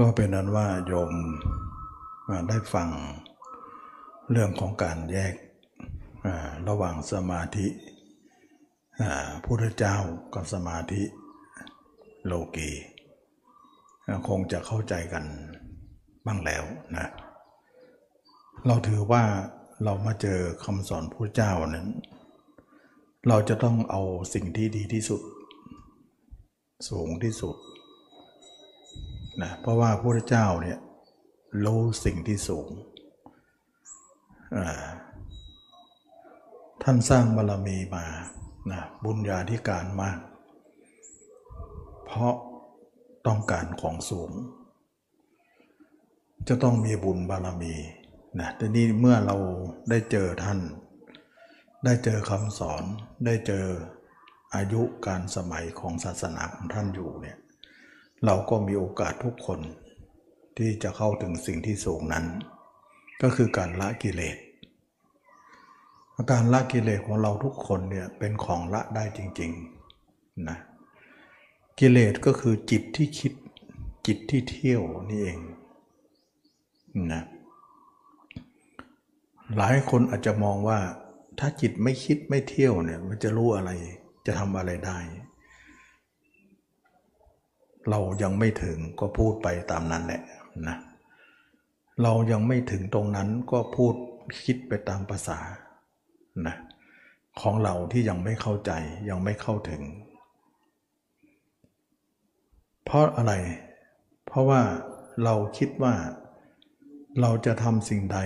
ก็เป็นนั้นว่าโยมได้ฟังเรื่องของการแยกระหว่างสมาธิพุทธเจ้ากับสมาธิโลกีคงจะเข้าใจกันบ้างแล้วนะเราถือว่าเรามาเจอคำสอนพระเจ้านั้น เราจะต้องเอาสิ่งที่ดีที่สุด สูงที่สุด นะเพราะว่าพระเจ้าเนี่ยรู้สิ่งที่สูง ท่านสร้างบารรมีมานะบุญญาธิการมาก เพราะต้องการของสูง จะต้องมีบุญบารรมีนะแต่นี่เมื่อเราได้เจอท่าน ได้เจอคำสอน ได้เจออายุการสมัยของศาสนาของท่านอยู่เนี่ย เราก็มีโอกาสทุกคน ที่จะเข้าถึงสิ่งที่สูงนั้น ก็คือการละกิเลสการละกิเลสของเราทุกคนเนี่ยเป็นของละได้จริงๆนะกิเลสก็คือจิตที่คิดจิตที่เที่ยวนี่เองนะหลายคนอาจจะมองว่าถ้าจิตไม่คิดไม่เที่ยวเนี่ยมันจะรู้อะไรจะทำอะไรได้ เรายังไม่ถึงก็พูดไปตามนั้นแหละนะเรายังไม่ถึงตรงนั้นก็พูดคิดไปตามภาษานะของเราที่ยังไม่เข้าใจยังไม่เข้าถึง เพราะอะไร เพราะว่าเราคิดว่าเราจะทำสิ่งใด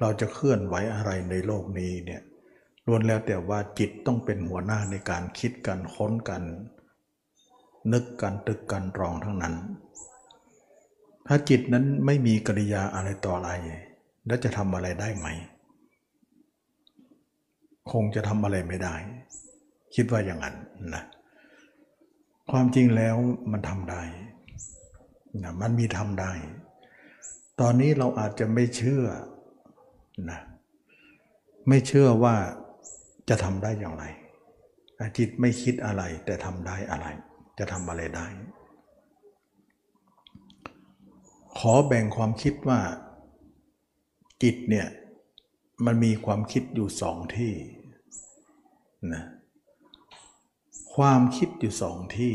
เราจะเคลื่อนไหวอะไรในโลกนี้เนี่ยล้วนแล้วแต่ว่าจิตต้องเป็นหัวหน้าในการคิดกันค้นกัน นึกกันตึกกันรองทั้งนั้น ถ้าจิตนั้นไม่มีกิริยาอะไรต่ออะไร แล้วจะทำอะไรได้ไหม คงจะทำอะไรไม่ได้ คิดว่าอย่างนั้นนะความจริงแล้วมันทำได้นะมันมีทำได้ ตอนนี้เราอาจจะไม่เชื่อนะไม่เชื่อว่าจะทำได้อย่างไรจิตไม่คิดอะไรแต่ทำได้อะไร จะทำอะไรได้ ขอแบ่งความคิดว่า จิตเนี่ย มันมีความคิดอยู่สองที่นะความคิดอยู่สองที่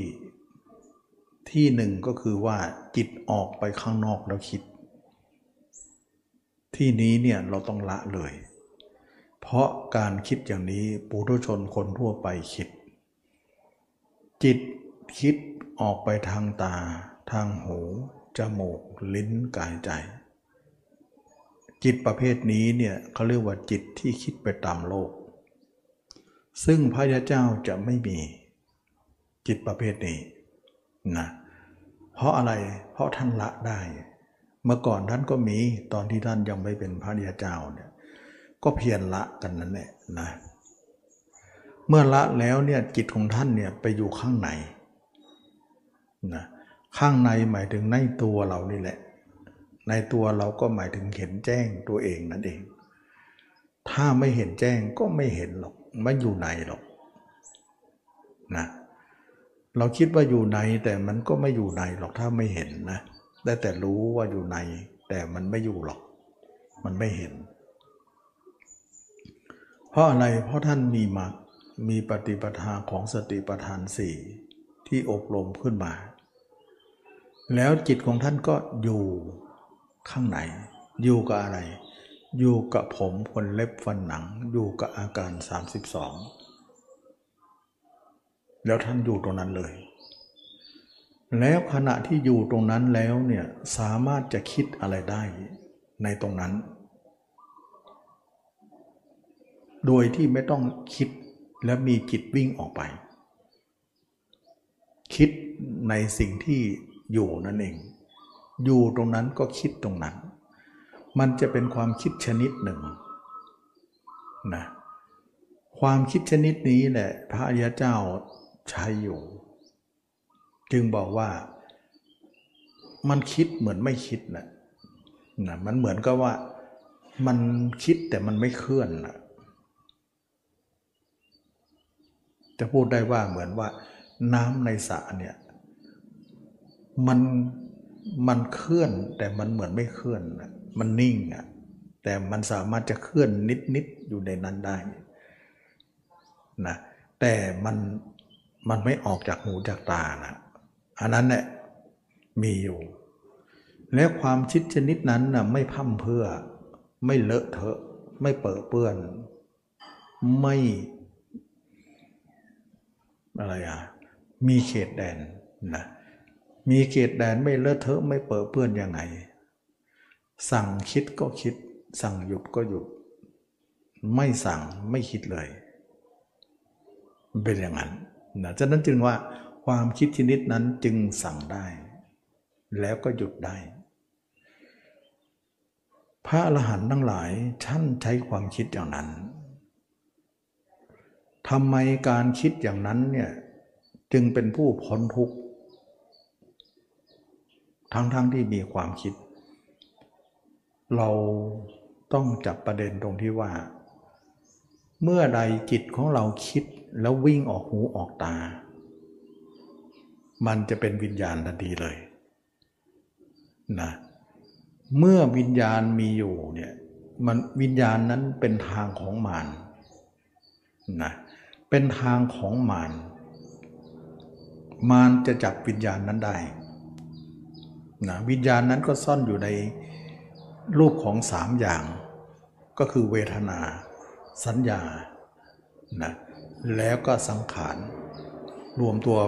ที่หนึ่งก็คือว่าจิตออกไปข้างนอกแล้วคิด ที่นี้เนี่ยเราต้องละเลย เพราะการคิดอย่างนี้ปุถุชนคนทั่วไปคิด จิต คิดออกไปทางตา ทางหู จมูก ลิ้นกายใจ จิตประเภทนี้เนี่ยเขาเรียกว่าจิตที่คิดไปตามโลก ซึ่งพระยาเจ้าจะไม่มี จิตประเภทนี้นะเพราะอะไรเพราะท่านละได้ เมื่อก่อนท่านก็มีตอนที่ท่านยังไม่เป็นพระยาเจ้าเนี่ยก็เพียรละกันนั่นแหละนะเมื่อละแล้วเนี่ยจิตของท่านเนี่ยไปอยู่ข้างใน นะข้างในหมายถึงในตัวเรานี่แหละ ในตัวเราก็หมายถึงเห็นแจ้งตัวเองนั่นเอง ถ้าไม่เห็นแจ้งก็ไม่เห็นหรอกไม่อยู่ในหรอกนะเราคิดว่าอยู่ในแต่มันก็ไม่อยู่ในหรอกถ้าไม่เห็นนะได้แต่รู้ว่าอยู่ใน แต่มันไม่อยู่หรอก มันไม่เห็น เพราะอะไรเพราะท่านมีมรรคมีปฏิปทาของสติปัฏฐานสี่ที่อบรมขึ้นมา แล้วจิตของท่านก็อยู่ข้างในอยู่กับอะไร อยู่กับผมขนเล็บฟันหนัง อยู่กับอาการ 32 แล้วท่านอยู่ตรงนั้นเลย แล้วขณะที่อยู่ตรงนั้นแล้วเนี่ยสามารถจะคิดอะไรได้ในตรงนั้น โดยที่ไม่ต้องคิดและมีจิตวิ่งออกไป คิดในสิ่งที่ อยู่นั่นเอง อยู่ตรงนั้นก็คิดตรงนั้น มันจะเป็นความคิดชนิดหนึ่งนะความคิดชนิดนี้แหละพระอริยเจ้าใช้อยู่ จึงบอกว่ามันคิดเหมือนไม่คิดนะนะมันเหมือนกับว่ามันคิดแต่มันไม่เคลื่อนนะจะพูดได้ว่าเหมือนว่าน้ำในสระเนี่ย มันมันเคลื่อนแต่มันเหมือนไม่เคลื่อนมันนิ่งอะแต่มันสามารถจะเคลื่อนนิดๆอยู่ในนั้นได้นะแต่มันมันไม่ออกจากหูจากตานะอันนั้นแหละมีอยู่ และความคิดชนิดนั้นนะไม่พั่มเพื่อ ไม่เลอะเทอะ ไม่เปื้อเปื้อน ไม่อะไรอะมีเขตแดนนะ มีเขตแดนไม่เลอะเทอะไม่เปื้อเปื้อนยังไง สั่งคิดก็คิด สั่งหยุดก็หยุด ไม่สั่งไม่คิดเลย เป็นอย่างนั้นนะฉะนั้นจึงว่าความคิดชนิดนั้นจึงสั่งได้ แล้วก็หยุดได้ พระอรหันต์ทั้งหลายท่านใช้ความคิดอย่างนั้นทำไมการคิดอย่างนั้นเนี่ยจึงเป็นผู้พ้นทุกข์ ทั้งๆทที่มีความคิด เราต้องจับประเด็นตรงที่ว่า เมื่อใดจิตของเราคิดแล้ววิ่งออกหูออกตา มันจะเป็นวิญญาณทันทีเลยนะเมื่อวิญญาณมีอยู่เนี่ยมันวิญญาณนั้นเป็นทางของมารนะเป็นทางของมารมารจะจับวิญญาณนั้นได้ นะวิญญาณนั้นก็ซ่อนอยู่ในรูปของสามอย่าง ก็คือเวทนา สัญญานะแล้วก็สังขาร รวมตัว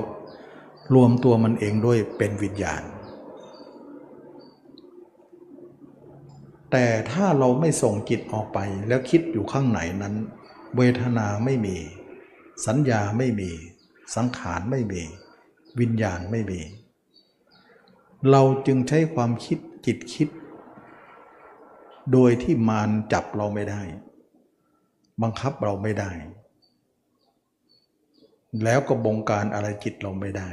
รวมตัวมันเองด้วยเป็นวิญญาณ แต่ถ้าเราไม่ส่งจิตออกไปแล้วคิดอยู่ข้างไหนนั้น เวทนาไม่มี สัญญาไม่มี สังขารไม่มี วิญญาณไม่มี เราจึงใช้ความคิดจิตคิด โดยที่มารจับเราไม่ได้ บังคับเราไม่ได้ แล้วก็บงการอะไรจิตเราไม่ได้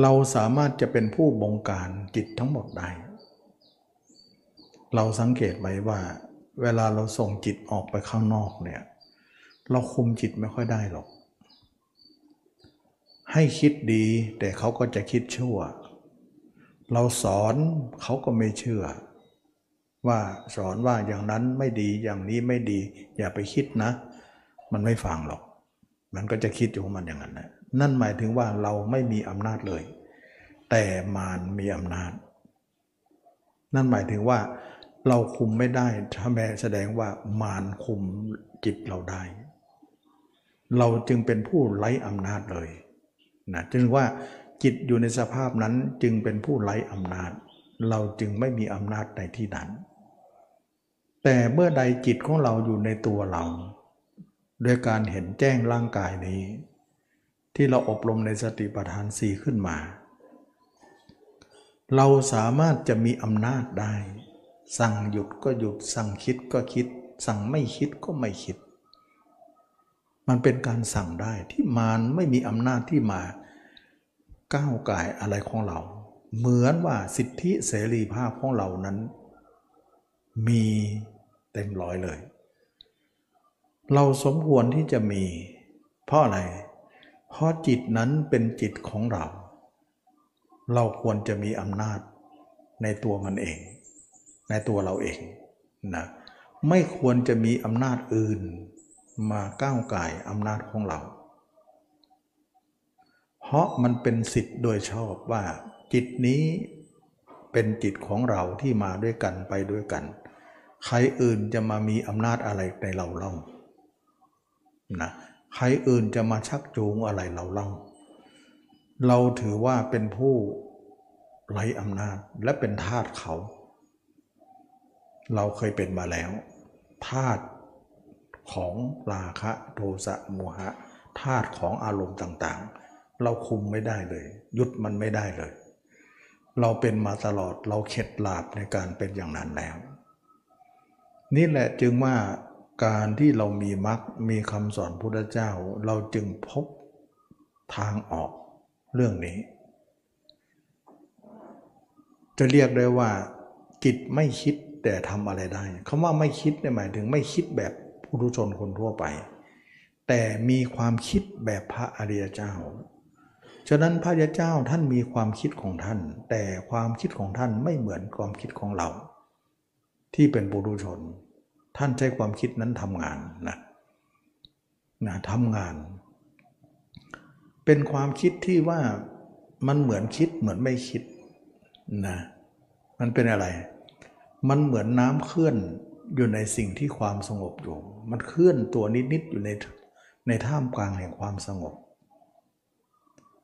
เราสามารถจะเป็นผู้บงการจิตทั้งหมดได้ เราสังเกตไหมว่า เวลาเราส่งจิตออกไปข้างนอกเนี่ย เราคุมจิตไม่ค่อยได้หรอกให้คิดดีแต่เขาก็จะคิดชั่ว เราสอนเขาก็ไม่เชื่อ ว่าสอนว่าอย่างนั้นไม่ดีอย่างนี้ไม่ดี อย่าไปคิดนะ มันไม่ฟังหรอก มันก็จะคิดอยู่ของมันอย่างนั้นนะนั่นหมายถึงว่าเราไม่มีอำนาจเลย แต่มารมีอำนาจ นั่นหมายถึงว่า เราคุมไม่ได้ถ้าแม้แสดงว่ามารคุมจิตเราได้ เราจึงเป็นผู้ไร้อำนาจเลยนะจึงว่า จิตอยู่ในสภาพนั้นจึงเป็นผู้ไร้อำนาจ เราจึงไม่มีอำนาจในที่นั้น แต่เมื่อใดจิตของเราอยู่ในตัวเราด้วยการเห็นแจ้งร่างกายนี้ ที่เราอบรมในสติปัฏฐานสี่ขึ้นมา เราสามารถจะมีอำนาจได้ สั่งหยุดก็หยุด สั่งคิดก็คิด สั่งไม่คิดก็ไม่คิด มันเป็นการสั่งได้ที่มารไม่มีอำนาจที่มา ก้าวไก่อะไรของเรา เหมือนว่าสิทธิเสรีภาพของเรานั้น มีเต็มร้อยเลย เราสมควรที่จะมี เพราะอะไร เพราะจิตนั้นเป็นจิตของเรา เราควรจะมีอำนาจในตัวมันเอง ในตัวเราเองนะไม่ควรจะมีอำนาจอื่นมาก้าวไก่อำนาจของเรา เพราะมันเป็นสิทธิ์โดยชอบว่า จิตนี้เป็นจิตของเราที่มาด้วยกันไปด้วยกัน ใครอื่นจะมามีอำนาจอะไรในเราเล่านะใครอื่นจะมาชักจูงอะไรเราเล่า เราถือว่าเป็นผู้ไรอำนาจและเป็นทาสเขา เราเคยเป็นมาแล้วทาสของราคะโทสะโมหะทาสของอารมณ์ต่างๆ เราคุมไม่ได้เลย ยุดมันไม่ได้เลย เราเป็นมาตลอดเราเข็ดหลาบในการเป็นอย่างนั้นแล้ว นี่แหละจึงว่าการที่เรามีมรรคมีคำสอนพุทธเจ้า เราจึงพบทางออกเรื่องนี้ จะเรียกได้ว่า จิตไม่คิดแต่ทำอะไรได้คำว่าไม่คิดเนี่ยหมายถึงไม่คิดแบบผู้ทุชนคนทั่วไป แต่มีความคิดแบบพระอริยเจ้า ฉะนั้นพระยาเจ้าท่านมีความคิดของท่าน แต่ความคิดของท่านไม่เหมือนความคิดของเรา ที่เป็นปุถุชน ท่านใช้ความคิดนั้นทำงานนะนะทำงาน เป็นความคิดที่ว่ามันเหมือนคิดเหมือนไม่คิดนะมันเป็นอะไร มันเหมือนน้ำเคลื่อนอยู่ในสิ่งที่ความสงบอยู่ มันเคลื่อนตัวนิดๆอยู่ในในท่ามกลางแห่งความสงบ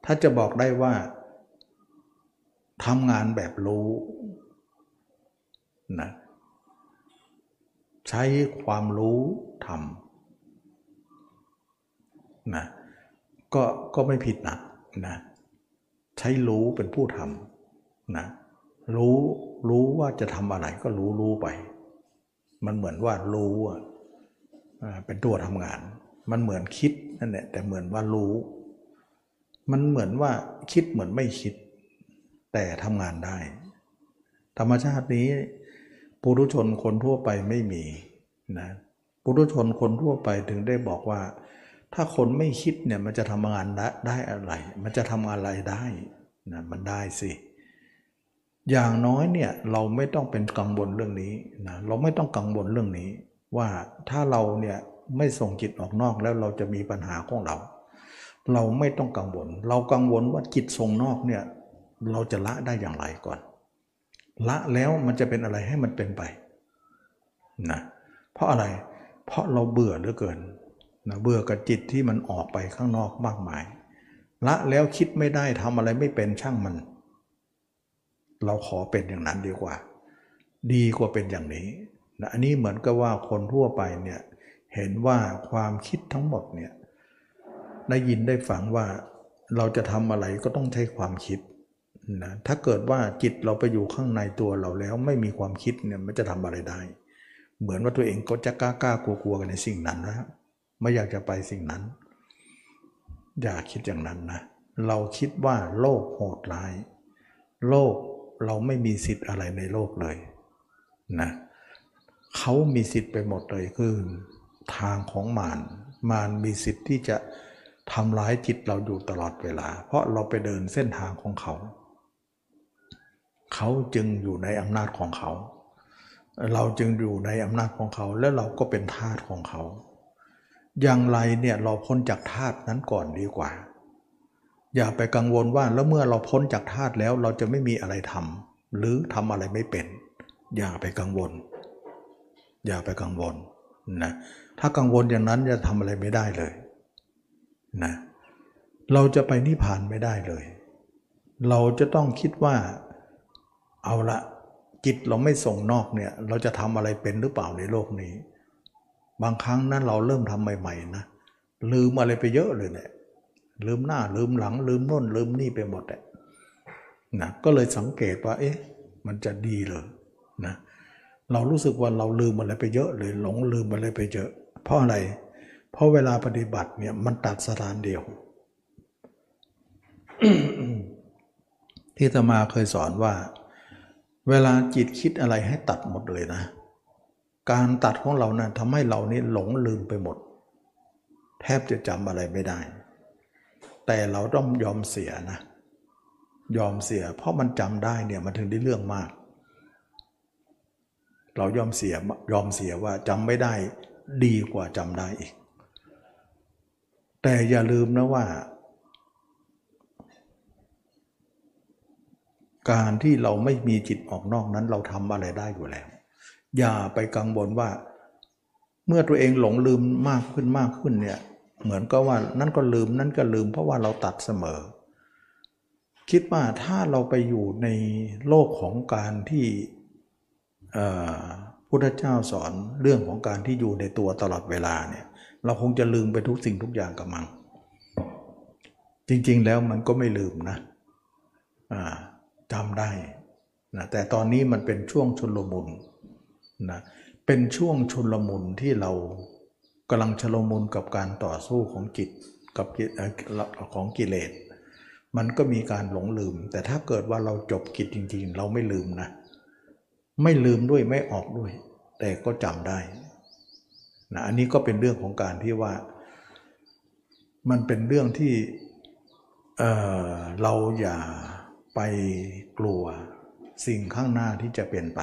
ถ้าจะบอกได้ว่าทำงานแบบรู้นะใช้ความรู้ทำนะก็ก็ไม่ผิดนะนะใช้รู้เป็นผู้ทำนะรู้รู้ว่าจะทำอะไรก็รู้รู้ไป มันเหมือนว่ารู้เป็นตัวทำงาน มันเหมือนคิดนั่นแหละแต่เหมือนว่ารู้ มันเหมือนว่าคิดเหมือนไม่คิด แต่ทำงานได้ ธรรมชาตินี้ปุถุชนคนทั่วไปไม่มีนะปุถุชนคนทั่วไปถึงได้บอกว่า ถ้าคนไม่คิดเนี่ยมันจะทำงานได้อะไร มันจะทำอะไรได้นะมันได้สิอย่างน้อยเนี่ยเราไม่ต้องเป็นกังวลเรื่องนี้นะเราไม่ต้องกังวลเรื่องนี้ ว่าถ้าเราเนี่ยไม่ส่งจิตออกนอกแล้วเราจะมีปัญหาของเรา เราไม่ต้องกังวล เรากังวลว่าจิตส่งนอกเนี่ยเราจะละได้อย่างไรก่อน ละแล้วมันจะเป็นอะไรให้มันเป็นไปนะเพราะอะไรเพราะเราเบื่อเหลือเกินนะเบื่อกับจิตที่มันออกไปข้างนอกมากมาย ละแล้วคิดไม่ได้ทำอะไรไม่เป็นช่างมัน เราขอเป็นอย่างนั้นดีกว่า ดีกว่าเป็นอย่างนี้นะอันนี้เหมือนกับว่าคนทั่วไปเนี่ยเห็นว่าความคิดทั้งหมดเนี่ย ได้ยินได้ฟังว่าเราจะทำอะไรก็ต้องใช้ความคิดนะถ้าเกิดว่าจิตเราไปอยู่ข้างในตัวเราแล้วไม่มีความคิดเนี่ยมันจะทำอะไรได้ เหมือนว่าตัวเองก็จะกล้ากล้ากลัวกลัวกันในสิ่งนั้นนะไม่อยากจะไปสิ่งนั้น อย่าคิดอย่างนั้นนะเราคิดว่าโลกโหดร้าย โลกเราไม่มีสิทธิ์อะไรในโลกเลยนะเขามีสิทธิ์ไปหมดเลยคือทางของมารมารมีสิทธิ์ที่จะ ทำร้ายจิตเราอยู่ตลอดเวลา เพราะเราไปเดินเส้นทางของเขา เขาจึงอยู่ในอำนาจของเขา เราจึงอยู่ในอำนาจของเขา แล้วเราก็เป็นทาสของเขา อย่างไรเนี่ยเราพ้นจากทาสนั้นก่อนดีกว่า อย่าไปกังวลว่าแล้วเมื่อเราพ้นจากธาตุแล้วเราจะไม่มีอะไรทำหรือทำอะไรไม่เป็น อย่าไปกังวล อย่าไปกังวลนะถ้ากังวลอย่างนั้นจะทำอะไรไม่ได้เลย นะเราจะไปนิพพานไม่ได้เลย เราจะต้องคิดว่าเอาละจิตเราไม่ส่งนอกเนี่ย เราจะทำอะไรเป็นหรือเปล่าในโลกนี้ บางครั้งนั้นเราเริ่มทำใหม่ๆนะลืมอะไรไปเยอะเลยเนี่ยลืมหน้าลืมหลัง ลืมน่นลืมนี่ไปหมดเลยนะก็เลยสังเกตว่า เอ๊ะ มันจะดีเลยนะเรารู้สึกว่าเราลืมอะไรไปเยอะเลยหลงลืมอะไรไปเยอะ เพราะอะไรเเพราะเวลาปฏิบัติเนี่ยมันตัดสถานเดียว ที่ตมาเคยสอนว่า เวลาจิตคิดอะไรให้ตัดหมดเลยนะ การตัดของเรานะ่ะทำให้เรานี่หลงลืมไปหมด แทบจะจำอะไรไม่ได้ แต่เราต้องยอมเสียนะ ยอมเสีย เพราะมันจำได้เนี่ยมันถึงได้เรื่องมาก เรายอมเสียยอมเสียว่าจำไม่ได้ดีกว่าจำได้อีก แต่อย่าลืมนะว่า การที่เราไม่มีจิตออกนอกนั้น เราทำอะไรได้อยู่แล้ว อย่าไปกังวลว่า เมื่อตัวเองหลงลืมมากขึ้นมากขึ้นเนี่ย เหมือนก็ว่านั่นก็ลืมนั่นก็ลืมเพราะว่าเราตัดเสมอ คิดว่าถ้าเราไปอยู่ในโลกของการที่พุทธเจ้าสอนเรื่องของการที่อยู่ในตัวตลอดเวลาเนี่ย เราคงจะลืมไปทุกสิ่งทุกอย่างกับมังจริงๆแล้วมันก็ไม่ลืมนะจำได้นะแต่ตอนนี้มันเป็นช่วงชุลมุนนะเป็นช่วงชุลมุนที่เรากำลังชลมุนกับการต่อสู้ของจิตกับของกิเลส มันก็มีการหลงลืม แต่ถ้าเกิดว่าเราจบกิจจริง ๆ เราไม่ลืมนะ ไม่ลืมด้วยไม่ออกด้วย แต่ก็จำได้ นะอันนี้ก็เป็นเรื่องของการที่ว่า มันเป็นเรื่องที่เเราอย่าไปกลัวสิ่งข้างหน้าที่จะเปลี่ยนไป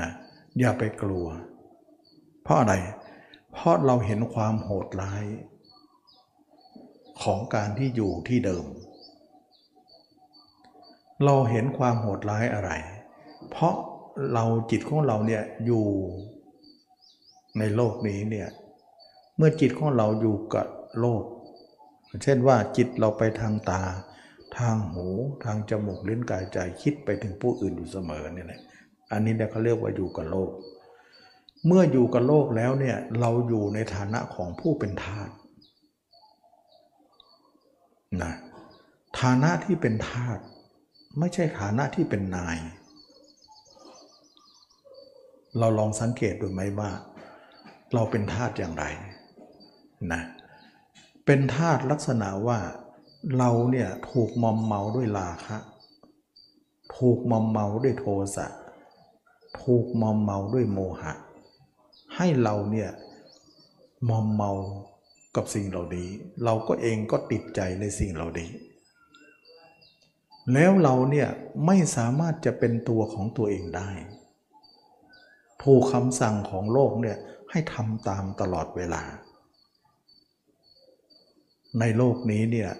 นะอย่าไปกลัว เพราะอะไร เพราะเราเห็นความโหดร้ายของการที่อยู่ที่เดิม เราเห็นความโหดร้ายอะไร เพราะเราจิตของเราเนี่ยอยู่ ในโลกนี้เนี่ยเมื่อจิตของเราอยู่กับโลก เช่นว่าจิตเราไปทางตา ทางหูทางจมูกลิ้นกายใจคิดไปถึงผู้อื่นอยู่เสมอเนี่ยแหละอันนี้เนี่ยเขาเรียกว่าอยู่กับโลก เมื่ออยู่กับโลกแล้วเนี่ยเราอยู่ในฐานะของผู้เป็นทาสนะฐานะที่เป็นทาสไม่ใช่ฐานะที่เป็นนาย เราลองสังเกตดูไหมว่า เราเป็นทาสอย่างไรนะเป็นทาสลักษณะว่าเราเนี่ยถูกมอมเมาด้วยราคะ ถูกมอมเมาด้วยโทสะถูกมอมเมาด้วยโมหะ ให้เราเนี่ยมอมเมากับสิ่งเหล่านี้ เราก็เองก็ติดใจในสิ่งเหล่านี้ แล้วเราเนี่ยไม่สามารถจะเป็นตัวของตัวเองได้ ถูกคำสั่งของโลกเนี่ย ให้ทำตามตลอดเวลา ในโลกนี้เนี่ย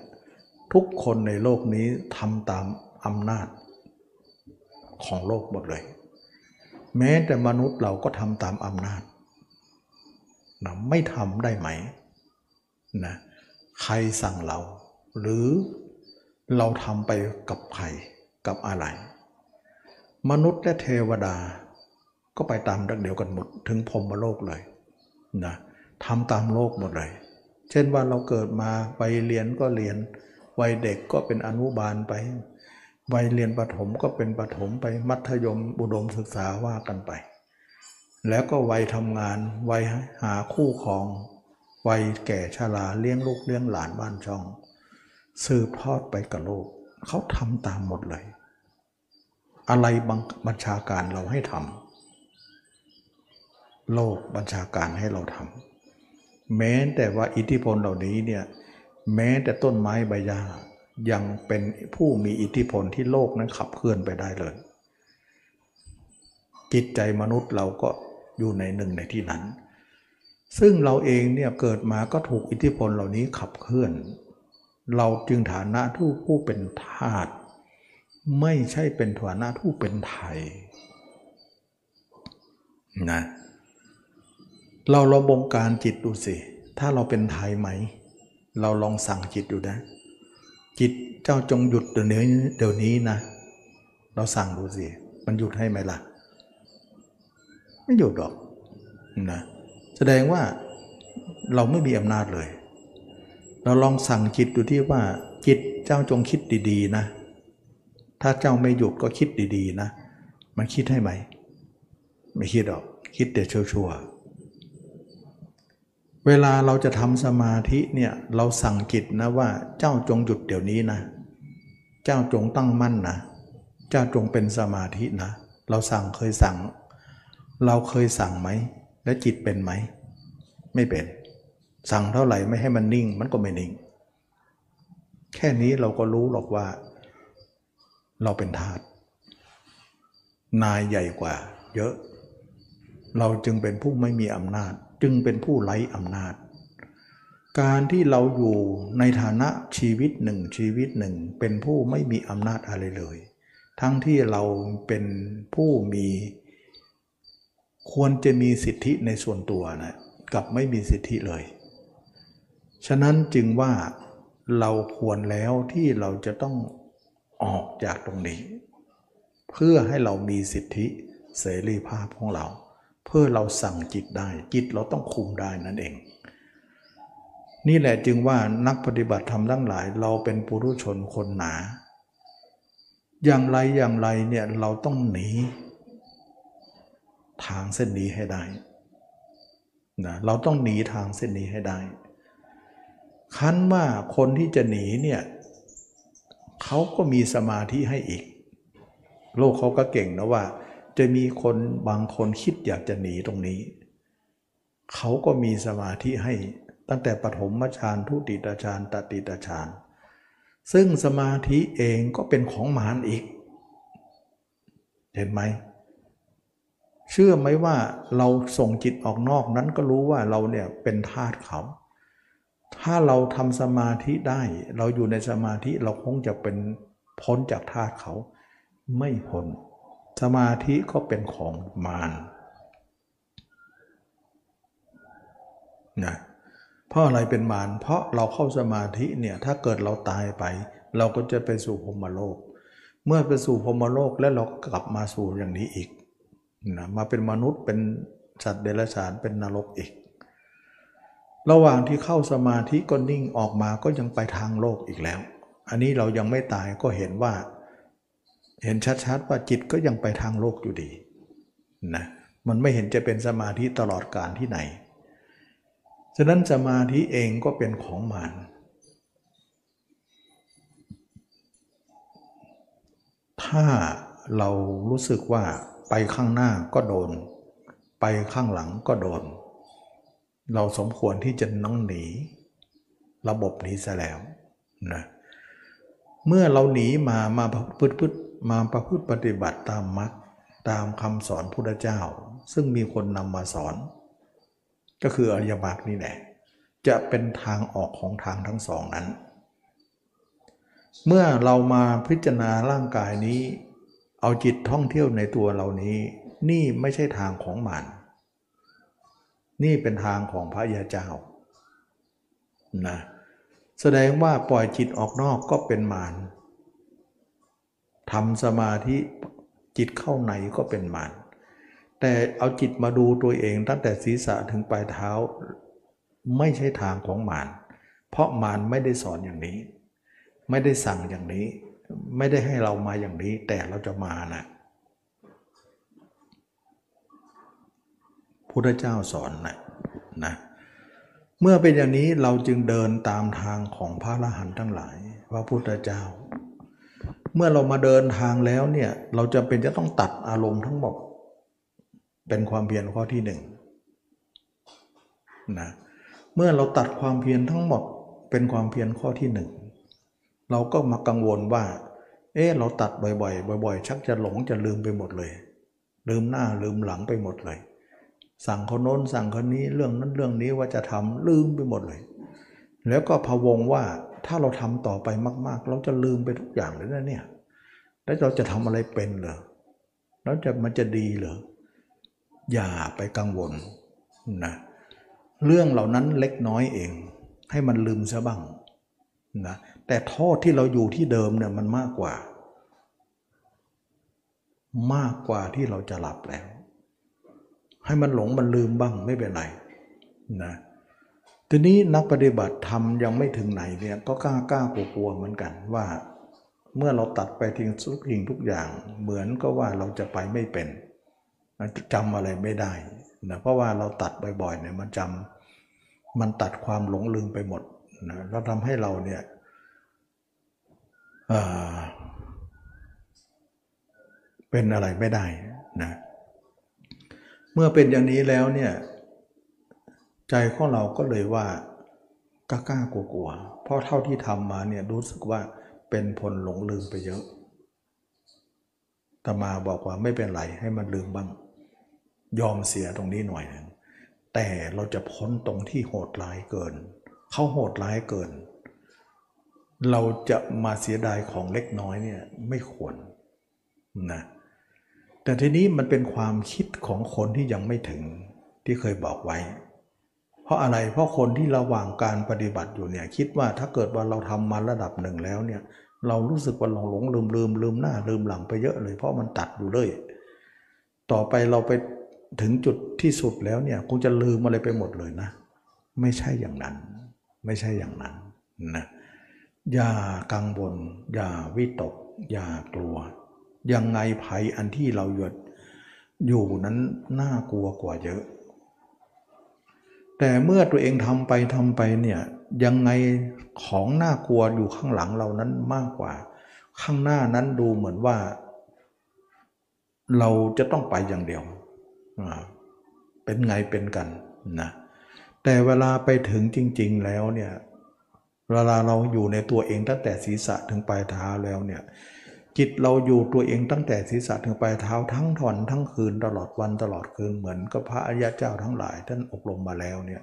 ทุกคนในโลกนี้ทำตามอำนาจของโลกหมดเลย แม้แต่มนุษย์เราก็ทำตามอำนาจนะไม่ทำได้ไหมนะใครสั่งเรา หรือเราทำไปกับใครกับอะไร มนุษย์และเทวดา ก็ไปตามดักเดียวกันหมด ถึงพรมโลกเลยนะทำตามโลกหมดเลย เช่นว่าเราเกิดมาไปเรียนก็เรียน วัยเด็กก็เป็นอนุบาลไป วัยเรียนประถมก็เป็นประถมไปมัธยมอุดมศึกษาว่ากันไป แล้วก็วัยทำงาน วัยหาคู่ครอง วัยแก่ชราเลี้ยงลูกเลี้ยงหลานบ้านช่อง สืบทอดไปกับโลกเขาทำตามหมดเลย อะไรบังบัญชาการเราให้ทำ โลกบัญชาการให้เราทำแม้แต่ว่าอิทธิพลเหล่านี้เนี่ยแม้แต่ต้นไม้ใบหญ้ายังเป็นผู้มีอิทธิพลที่โลกนั้นขับเคลื่อนไปได้เลย จิตใจมนุษย์เราก็อยู่ในหนึ่งในที่นั้น ซึ่งเราเองเนี่ยเกิดมาก็ถูกอิทธิพลเหล่านี้ขับเคลื่อน เราจึงฐานะทู่ผู้เป็นทาสไม่ใช่เป็นฐานะทู่เป็นไทยนะ เราเราบงการจิตดูสิ ถ้าเราเป็นไทยไหม เราลองสั่งจิตดูนะ จิตเจ้าจงหยุดเดี๋ยวนี้เดี๋ยวนี้นะ เราสั่งดูสิ มันหยุดให้ไหมล่ะ ไม่หยุดหรอกนะ แสดงว่าเราไม่มีอำนาจเลย เราลองสั่งจิตดูที่ว่า จิตเจ้าจงคิดดีๆนะ ถ้าเจ้าไม่หยุดก็คิดดีๆนะ มันคิดให้ไหม ไม่คิดหรอก คิดแต่ชั่วๆ เวลาเราจะทำสมาธิเนี่ยเราสั่งจิตนะว่าเจ้าจงหยุดเดี๋ยวนี้นะ เจ้าจงตั้งมั่นนะ เจ้าจงเป็นสมาธินะ เราสั่งเคยสั่ง เราเคยสั่งไหม และจิตเป็นไหม ไม่เป็น สั่งเท่าไหร่ไม่ให้มันนิ่ง มันก็ไม่นิ่ง แค่นี้เราก็รู้หรอกว่า เราเป็นทาสนายใหญ่กว่า เยอะ เราจึงเป็นผู้ไม่มีอำนาจ จึงเป็นผู้ไร้อำนาจ การที่เราอยู่ในฐานะชีวิตหนึ่งชีวิตหนึ่ง เป็นผู้ไม่มีอำนาจอะไรเลย ทั้งที่เราเป็นผู้มี ควรจะมีสิทธิในส่วนตัวนะกับไม่มีสิทธิเลย ฉะนั้นจึงว่าเราควรแล้วที่เราจะต้องออกจากตรงนี้ เพื่อให้เรามีสิทธิเสรีภาพของเรา เพื่อเราสั่งจิตได้ จิตเราต้องคุมได้นั่นเอง นี่แหละจึงว่านักปฏิบัติธรรมทั้งหลาย เราเป็นปุถุชนคนหนา อย่างไรอย่างไรเนี่ยเราต้องหนี ทางเส้นนี้ให้ได้นะเราต้องหนีทางเส้นนี้ให้ได้ คั้นว่าคนที่จะหนีเนี่ยเขาก็มีสมาธิให้อีก โลกเขาก็เก่งนะว่า จะมีคนบางคนคิดอยากจะหนีตรงนี้ เขาก็มีสมาธิให้ตั้งแต่ปฐมฌานทุติตฌานตติตฌานซึ่งสมาธิเองก็เป็นของมารอีก เห็นไหม เชื่อไหมว่าเราส่งจิตออกนอกนั้นก็รู้ว่าเราเนี่ยเป็นทาสเขา ถ้าเราทำสมาธิได้ เราอยู่ในสมาธิเราคงจะเป็นพ้นจากทาสเขา ไม่พ้น สมาธิก็เป็นของมารนะเพราะอะไรเป็นมารเพราะเราเข้าสมาธิเนี่ยถ้าเกิดเราตายไป เราก็จะไปสู่พรมโลก เมื่อไปสู่พรมโลกแล้วเรากลับมาสู่อย่างนี้อีกนะมาเป็นมนุษย์เป็นสัตว์เดรัจฉานเป็นนรกอีก ระหว่างที่เข้าสมาธิก็นิ่งออกมาก็ยังไปทางโลกอีกแล้ว อันนี้เรายังไม่ตายก็เห็นว่า เห็นชัดๆว่าจิตก็ยังไปทางโลกอยู่ดีนะมันไม่เห็นจะเป็นสมาธิตลอดกาลที่ไหน ฉะนั้นสมาธิเองก็เป็นของมารถ้าเรารู้สึกว่าไปข้างหน้าก็โดน ไปข้างหลังก็โดน เราสมควรที่จะนั่งหนี ระบบนี้ซะแล้วนะเมื่อเราหนีมามาพฤติ มาประพฤติปฏิบัติตามมรรคตามคำสอนพุทธเจ้า ซึ่งมีคนนำมาสอน ก็คืออริยมรรคนี่แหละจะเป็นทางออกของทางทั้งสองนั้น เมื่อเรามาพิจารณาร่างกายนี้ เอาจิตท่องเที่ยวในตัวเรานี้ นี่ไม่ใช่ทางของมันนี่เป็นทางของพระยาเจ้านะแสดงว่าปล่อยจิตออกนอกก็เป็นมาร ทำสมาธิจิตเข้าในก็เป็นมารแต่เอาจิตมาดูตัวเองตั้งแต่ศีรษะถึงปลายเท้า ไม่ใช่ทางของมารเพราะมารไม่ได้สอนอย่างนี้ ไม่ได้สั่งอย่างนี้ ไม่ได้ให้เรามาอย่างนี้ แต่เราจะมานะพุทธเจ้าสอนนะนะเมื่อเป็นอย่างนี้เราจึงเดินตามทางของพระอรหันต์ทั้งหลาย พระพุทธเจ้า เมื่อเรามาเดินทางแล้วเนี่ยเราจะเป็นจะต้องตัดอารมณ์ทั้งหมด เป็นความเพียรข้อที่หนึ่งนะเมื่อเราตัดความเพียรทั้งหมด เป็นความเพียรข้อที่หนึ่งเราก็มากังวลว่า เออเราตัดบ่อยๆบ่อย ๆ ชักจะหลงจะลืมไปหมดเลย ลืมหน้าลืมหลังไปหมดเลย สั่งคนโน้นสั่งคนนี้เรื่องนั้นเรื่องนี้ว่าจะทำลืมไปหมดเลย แล้วก็พะวงว่า ถ้าเราทำต่อไปมาก ๆ เราจะลืมไปทุกอย่างเลยนะเนี่ย แล้วเราจะทำอะไรเป็นเหรอแล้วจะมันจะดีเหรอ อย่าไปกังวลนะ เรื่องเหล่านั้นเล็กน้อยเอง ให้มันลืมซะบ้างนะ แต่โทษที่เราอยู่ที่เดิมเนี่ยมันมากกว่า มากกว่าที่เราจะหลับแล้ว ให้มันหลงมันลืมบ้างไม่เป็นไรนะ ทีนี้นักปฏิบัติธรรมยังไม่ถึงไหนเนี่ยก็กล้ากล้ากลัวเหมือนกันว่า เมื่อเราตัดไปทิ้งทุกสิ่งทุกอย่าง เหมือนก็ว่าเราจะไปไม่เป็นจำอะไรไม่ได้นะเพราะว่าเราตัดบ่อยๆเนี่ยมันจำมันตัดความหลงลืมไปหมดนะแล้วทำให้เราเนี่ยเป็นอะไรไม่ได้นะเมื่อเป็นอย่างนี้แล้วเนี่ย ใจของเราก็เลยว่ากล้ากล้ากลัวๆเพราะเท่าที่ทำมาเนี่ยรู้สึกว่าเป็นผลหลงลืมไปเยอะตมาบอกว่าไม่เป็นไรให้มันลืมบ้าง ยอมเสียตรงนี้หน่อยนึงแต่เราจะพ้นตรงที่โหดร้ายเกิน เขาโหดร้ายเกิน เราจะมาเสียดายของเล็กน้อยเนี่ยไม่ควรนะแต่ทีนี้มันเป็นความคิดของคนที่ยังไม่ถึงที่เคยบอกไว้ เพราะอะไรเพราะคนที่ระหว่างการปฏิบัติอยู่เนี่ยคิดว่าถ้าเกิดว่าเราทำมาระดับหนึ่งแล้วเนี่ยเรารู้สึกว่าหลงหลงลืมลืมลืมหน้าลืมหลังไปเยอะเลย เพราะมันตัดอยู่เลย ต่อไปเราไปถึงจุดที่สุดแล้วเนี่ยคงจะลืมอะไรไปหมดเลยนะ ไม่ใช่อย่างนั้น ไม่ใช่อย่างนั้นนะอย่ากังวลอย่าวิตก อย่ากลัว ยังไงภัยอันที่เราหยุดอยู่นั้นน่ากลัวกว่าเยอะ แต่เมื่อตัวเองทำไปทำไปเนี่ยยังไงของน่ากลัวอยู่ข้างหลังเรานั้นมากกว่า ข้างหน้านั้นดูเหมือนว่า เราจะต้องไปอย่างเดียว เป็นไงเป็นกันนะแต่เวลาไปถึงจริง ๆแล้วเนี่ยเวลาเราอยู่ในตัวเองตั้งแต่ศีรษะถึงปลายเท้าแล้วเนี่ย จิตเราอยู่ตัวเองตั้งแต่ศีรษะถึงปลายเท้าทั้งถอนทั้งคืนตลอดวันตลอดคืนเหมือนกับพระอริยเจ้าทั้งหลายท่านอบรมมาแล้วเนี่ย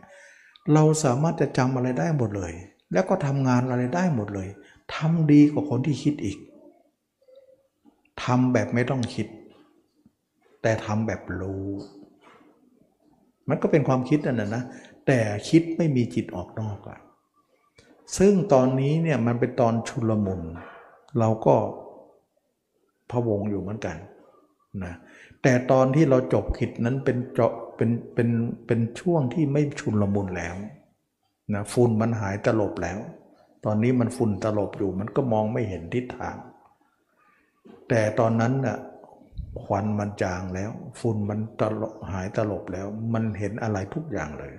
เราสามารถจะจำอะไรได้หมดเลย แล้วก็ทำงานอะไรได้หมดเลยทำดีกว่าคนที่คิดอีกทำแบบไม่ต้องคิด แต่ทำแบบรู้ มันก็เป็นความคิดนั่นนะนะแต่คิดไม่มีจิตออกนอกอะซึ่งตอนนี้เนี่ยมันเป็นตอนชุลมุนเราก็ พะวงอยู่เหมือนกันนะแต่ตอนที่เราจบขิดนั้นเป็นเจาะเป็นเป็นเป็นช่วงที่ไม่ชุนละมุนแล้วนะฝุ่นมันหายตลบแล้ว ตอนนี้มันฝุ่นตลบอยู่มันก็มองไม่เห็นทิศทาง แต่ตอนนั้นน่ะควันมันจางแล้ว ฝุ่นมันตลบหายตลบแล้ว มันเห็นอะไรทุกอย่างเลย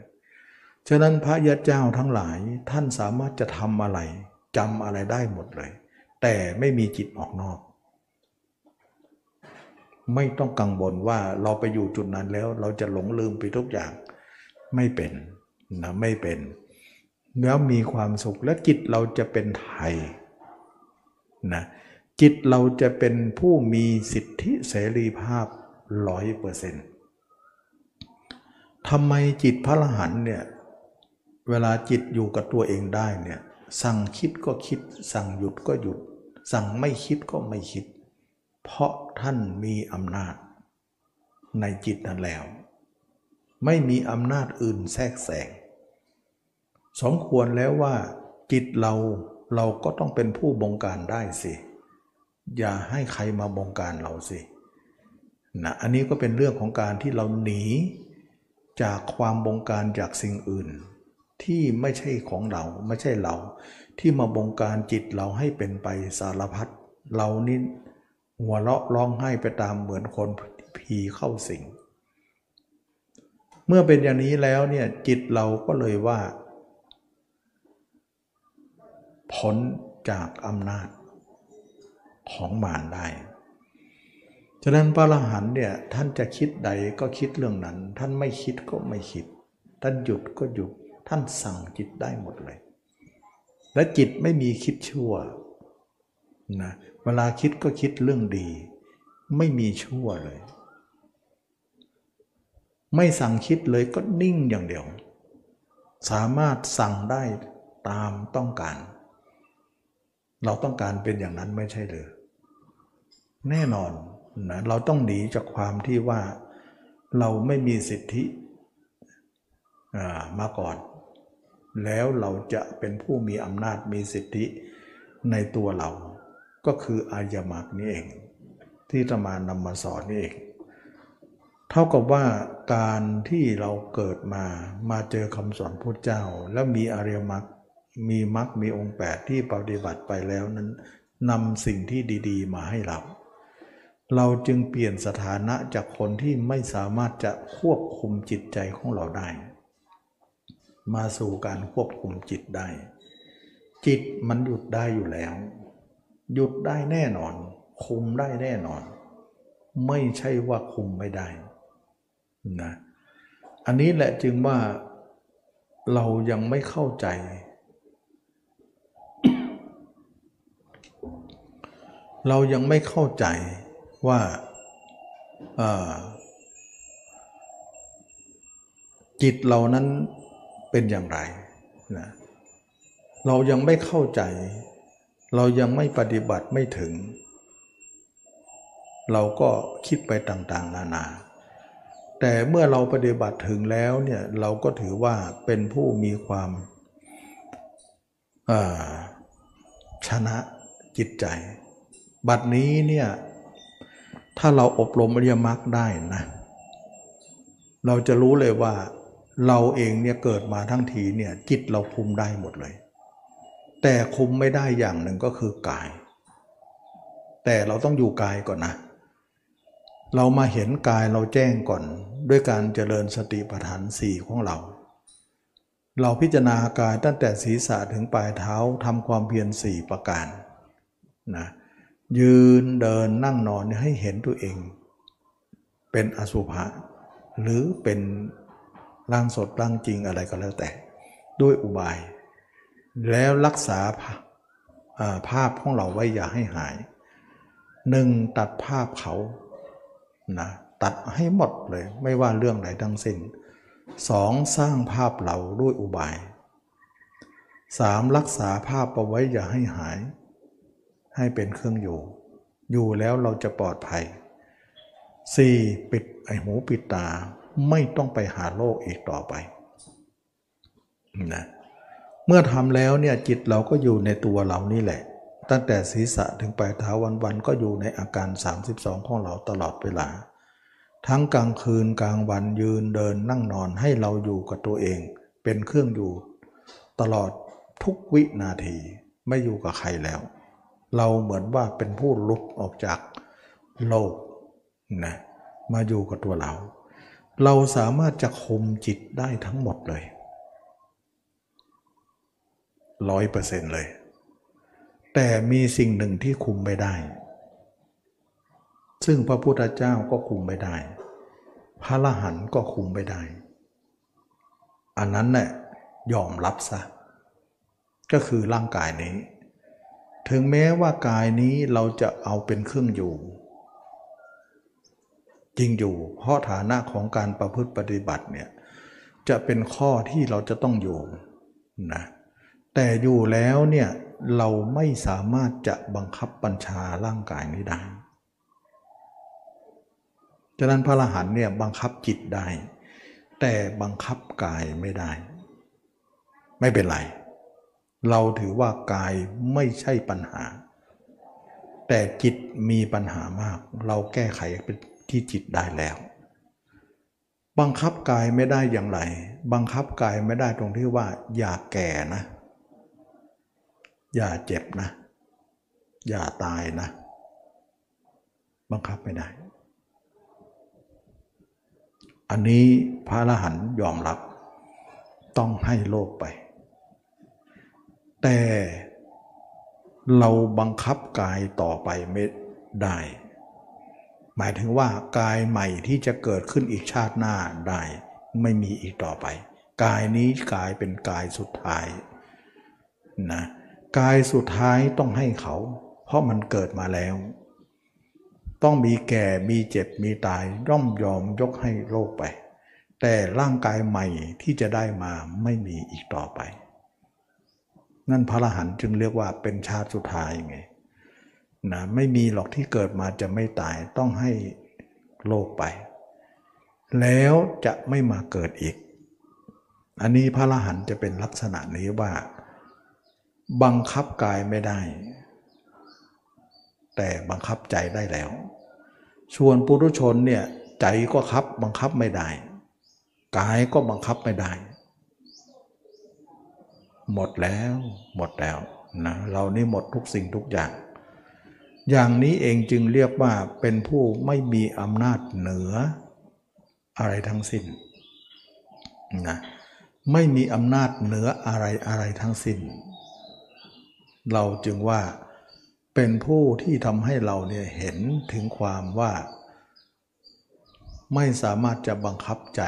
ฉะนั้นพระยาเจ้าทั้งหลายท่านสามารถจะทำอะไรจำอะไรได้หมดเลย แต่ไม่มีจิตออกนอก ไม่ต้องกังวลว่าเราไปอยู่จุดนั้นแล้ว เราจะหลงลืมไปทุกอย่างไม่เป็นนะไม่เป็น แล้วมีความสุขและจิตเราจะเป็นไทยนะจิตเราจะเป็นผู้มีสิทธิเสรีภาพร้อยเปอร์เซ็นต์ทำไมจิตพระรหันเนี่ยเวลาจิตอยู่กับตัวเองได้เนี่ยสั่งคิดก็คิด สั่งหยุดก็หยุด สั่งไม่คิดก็ไม่คิด เพราะ ท่านมีอำนาจ ในจิตนั้นแล้ว ไม่มีอำนาจอื่นแทรกแซงสมควรแล้วว่าจิตเราเราก็ต้องเป็นผู้บงการได้สิ อย่าให้ใครมาบงการเราสินะอันนี้ก็เป็นเรื่องของการที่เราหนี จากความบงการจากสิ่งอื่น ที่ไม่ใช่ของเราไม่ใช่เรา ที่มาบงการจิตเราให้เป็นไปสารพัดเรานี่ หัวเราะร้องไห้ไปตามเหมือนคนผีเข้าสิง เมื่อเป็นอย่างนี้แล้วเนี่ยจิตเราก็เลยว่าพ้นจากอำนาจของมารได้ ฉะนั้นพระอรหันต์เนี่ยท่านจะคิดใดก็คิดเรื่องนั้น ท่านไม่คิดก็ไม่คิด ท่านหยุดก็หยุด ท่านสั่งจิตได้หมดเลย และจิตไม่มีคิดชั่วนะ เวลาคิดก็คิดเรื่องดี ไม่มีชั่วเลย ไม่สั่งคิดเลยก็นิ่งอย่างเดียว สามารถสั่งได้ตามต้องการ เราต้องการเป็นอย่างนั้นไม่ใช่หรือแน่นอนนะเราต้องหนีจากความที่ว่าเราไม่มีสิทธิมาก่อน แล้วเราจะเป็นผู้มีอำนาจมีสิทธิในตัวเรา ก็คืออายมรรคนี่เอง ที่ตมานำมาสอนนี่เอง เท่ากับว่าการที่เราเกิดมามาเจอคำสอนพระเจ้า แล้วมีอริยมรรคมีมรรคมีองค์แปดที่ปฏิบัติไปแล้วนั้นนำสิ่งที่ดีๆ มาให้เรา เราจึงเปลี่ยนสถานะจากคนที่ไม่สามารถจะควบคุมจิตใจของเราได้ มาสู่การควบคุมจิตได้ จิตมันหยุดได้อยู่แล้ว หยุดได้แน่นอน คุมได้แน่นอน ไม่ใช่ว่าคุมไม่ได้นะอันนี้แหละจึงว่าเรายังไม่เข้าใจ เรายังไม่เข้าใจว่าจิตเรานั้นเป็นอย่างไรนะเรายังไม่เข้าใจ เรายังไม่ปฏิบัติไม่ถึง เราก็คิดไปต่างๆ นานา แต่เมื่อเราปฏิบัติถึงแล้วเนี่ยเราก็ถือว่าเป็นผู้มีความชนะจิตใจ บัดนี้เนี่ยถ้าเราอบรมอริยมรรคได้นะ เราจะรู้เลยว่าเราเองเนี่ยเกิดมาทั้งทีเนี่ยจิตเราคุมได้หมดเลย แต่คุมไม่ได้อย่างหนึ่งก็คือกาย แต่เราต้องอยู่กายก่อนนะ เรามาเห็นกายเราแจ้งก่อน ด้วยการเจริญสติปัฏฐานสี่ของเรา เราพิจารณากายตั้งแต่ศีรษะถึงปลายเท้าทำความเพียรสี่ประการนะยืนเดินนั่งนอนให้เห็นตัวเอง เป็นอสุภะหรือเป็นร่างสดร่างจริงอะไรก็แล้วแต่ ด้วยอุบาย แล้วรักษาภาพของเราไว้อย่าให้หายหนึ่งตัดภาพเขานะตัดให้หมดเลยไม่ว่าเรื่องไหนทั้งสิ้นสองสร้างภาพเราด้วยอุบายสามรักษาภาพเอาไว้อย่าให้หาย ให้เป็นเครื่องอยู่ อยู่แล้วเราจะปลอดภัย 4. ปิดไอหูปิดตาไม่ต้องไปหาโลกอีกต่อไปนะ เมื่อทำแล้วเนี่ยจิตเราก็อยู่ในตัวเรานี่แหละ ตั้งแต่ศีรษะถึงปลายเท้าวันๆก็อยู่ในอาการ 32 ของเราตลอดเวลา ทั้งกลางคืนกลางวันยืนเดินนั่งนอนให้เราอยู่กับตัวเอง เป็นเครื่องอยู่ ตลอดทุกวินาทีไม่อยู่กับใครแล้ว เราเหมือนว่าเป็นผู้ลุกออกจากโลกนะมาอยู่กับตัวเรา เราสามารถจะคุมจิตได้ทั้งหมดเลย ร้อยเปอร์เซ็นต์เลย แต่มีสิ่งหนึ่งที่คุมไม่ได้ ซึ่งพระพุทธเจ้าก็คุมไม่ได้ พระละหันก็คุมไม่ได้ อันนั้นเนี่ยยอมรับซะ ก็คือร่างกายนี้ ถึงแม้ว่ากายนี้เราจะเอาเป็นเครื่องอยู่จริงอยู่ เพราะฐานะของการประพฤติปฏิบัติเนี่ยจะเป็นข้อที่เราจะต้องอยู่นะ แต่อยู่แล้วเนี่ยเราไม่สามารถจะบังคับบัญชาร่างกายนี้ได้ ฉะนั้นพระอรหันต์เนี่ยบังคับจิตได้ แต่บังคับกายไม่ได้ ไม่เป็นไร เราถือว่ากายไม่ใช่ปัญหา แต่จิตมีปัญหามาก เราแก้ไขเป็นที่จิตได้แล้ว บังคับกายไม่ได้อย่างไร บังคับกายไม่ได้ตรงที่ว่า อย่าแก่นะ อย่าเจ็บนะ อย่าตายนะ บังคับไม่ได้ อันนี้พระอรหันต์ยอมรับ ต้องให้โลกไป แต่เราบังคับกายต่อไปไม่ได้ หมายถึงว่ากายใหม่ที่จะเกิดขึ้นอีกชาติหน้าได้ ไม่มีอีกต่อไป กายนี้กายเป็นกายสุดท้ายนะ กายสุดท้ายต้องให้เขา เพราะมันเกิดมาแล้ว ต้องมีแก่มีเจ็บมีตายย่อมยอมยกให้โลกไป แต่ร่างกายใหม่ที่จะได้มาไม่มีอีกต่อไป นั่นพระรหันต์จึงเรียกว่าเป็นชาติสุดท้ายไงนะไม่มีหรอกที่เกิดมาจะไม่ตายต้องให้โลกไป แล้วจะไม่มาเกิดอีก อันนี้พระรหันต์จะเป็นลักษณะนี้ว่า บังคับกายไม่ได้ แต่บังคับใจได้แล้ว ส่วนปุถุชนเนี่ยใจก็คับบังคับไม่ได้ กายก็บังคับไม่ได้ หมดแล้ว หมดแล้วนะเรานี่หมดทุกสิ่งทุกอย่าง อย่างนี้เองจึงเรียกว่าเป็นผู้ไม่มีอำนาจเหนืออะไรทั้งสิ้นนะไม่มีอำนาจเหนืออะไรอะไรทั้งสิ้น เราจึงว่าเป็นผู้ที่ทำให้เราเนี่ยเห็นถึงความว่า ไม่สามารถจะบังคับใจ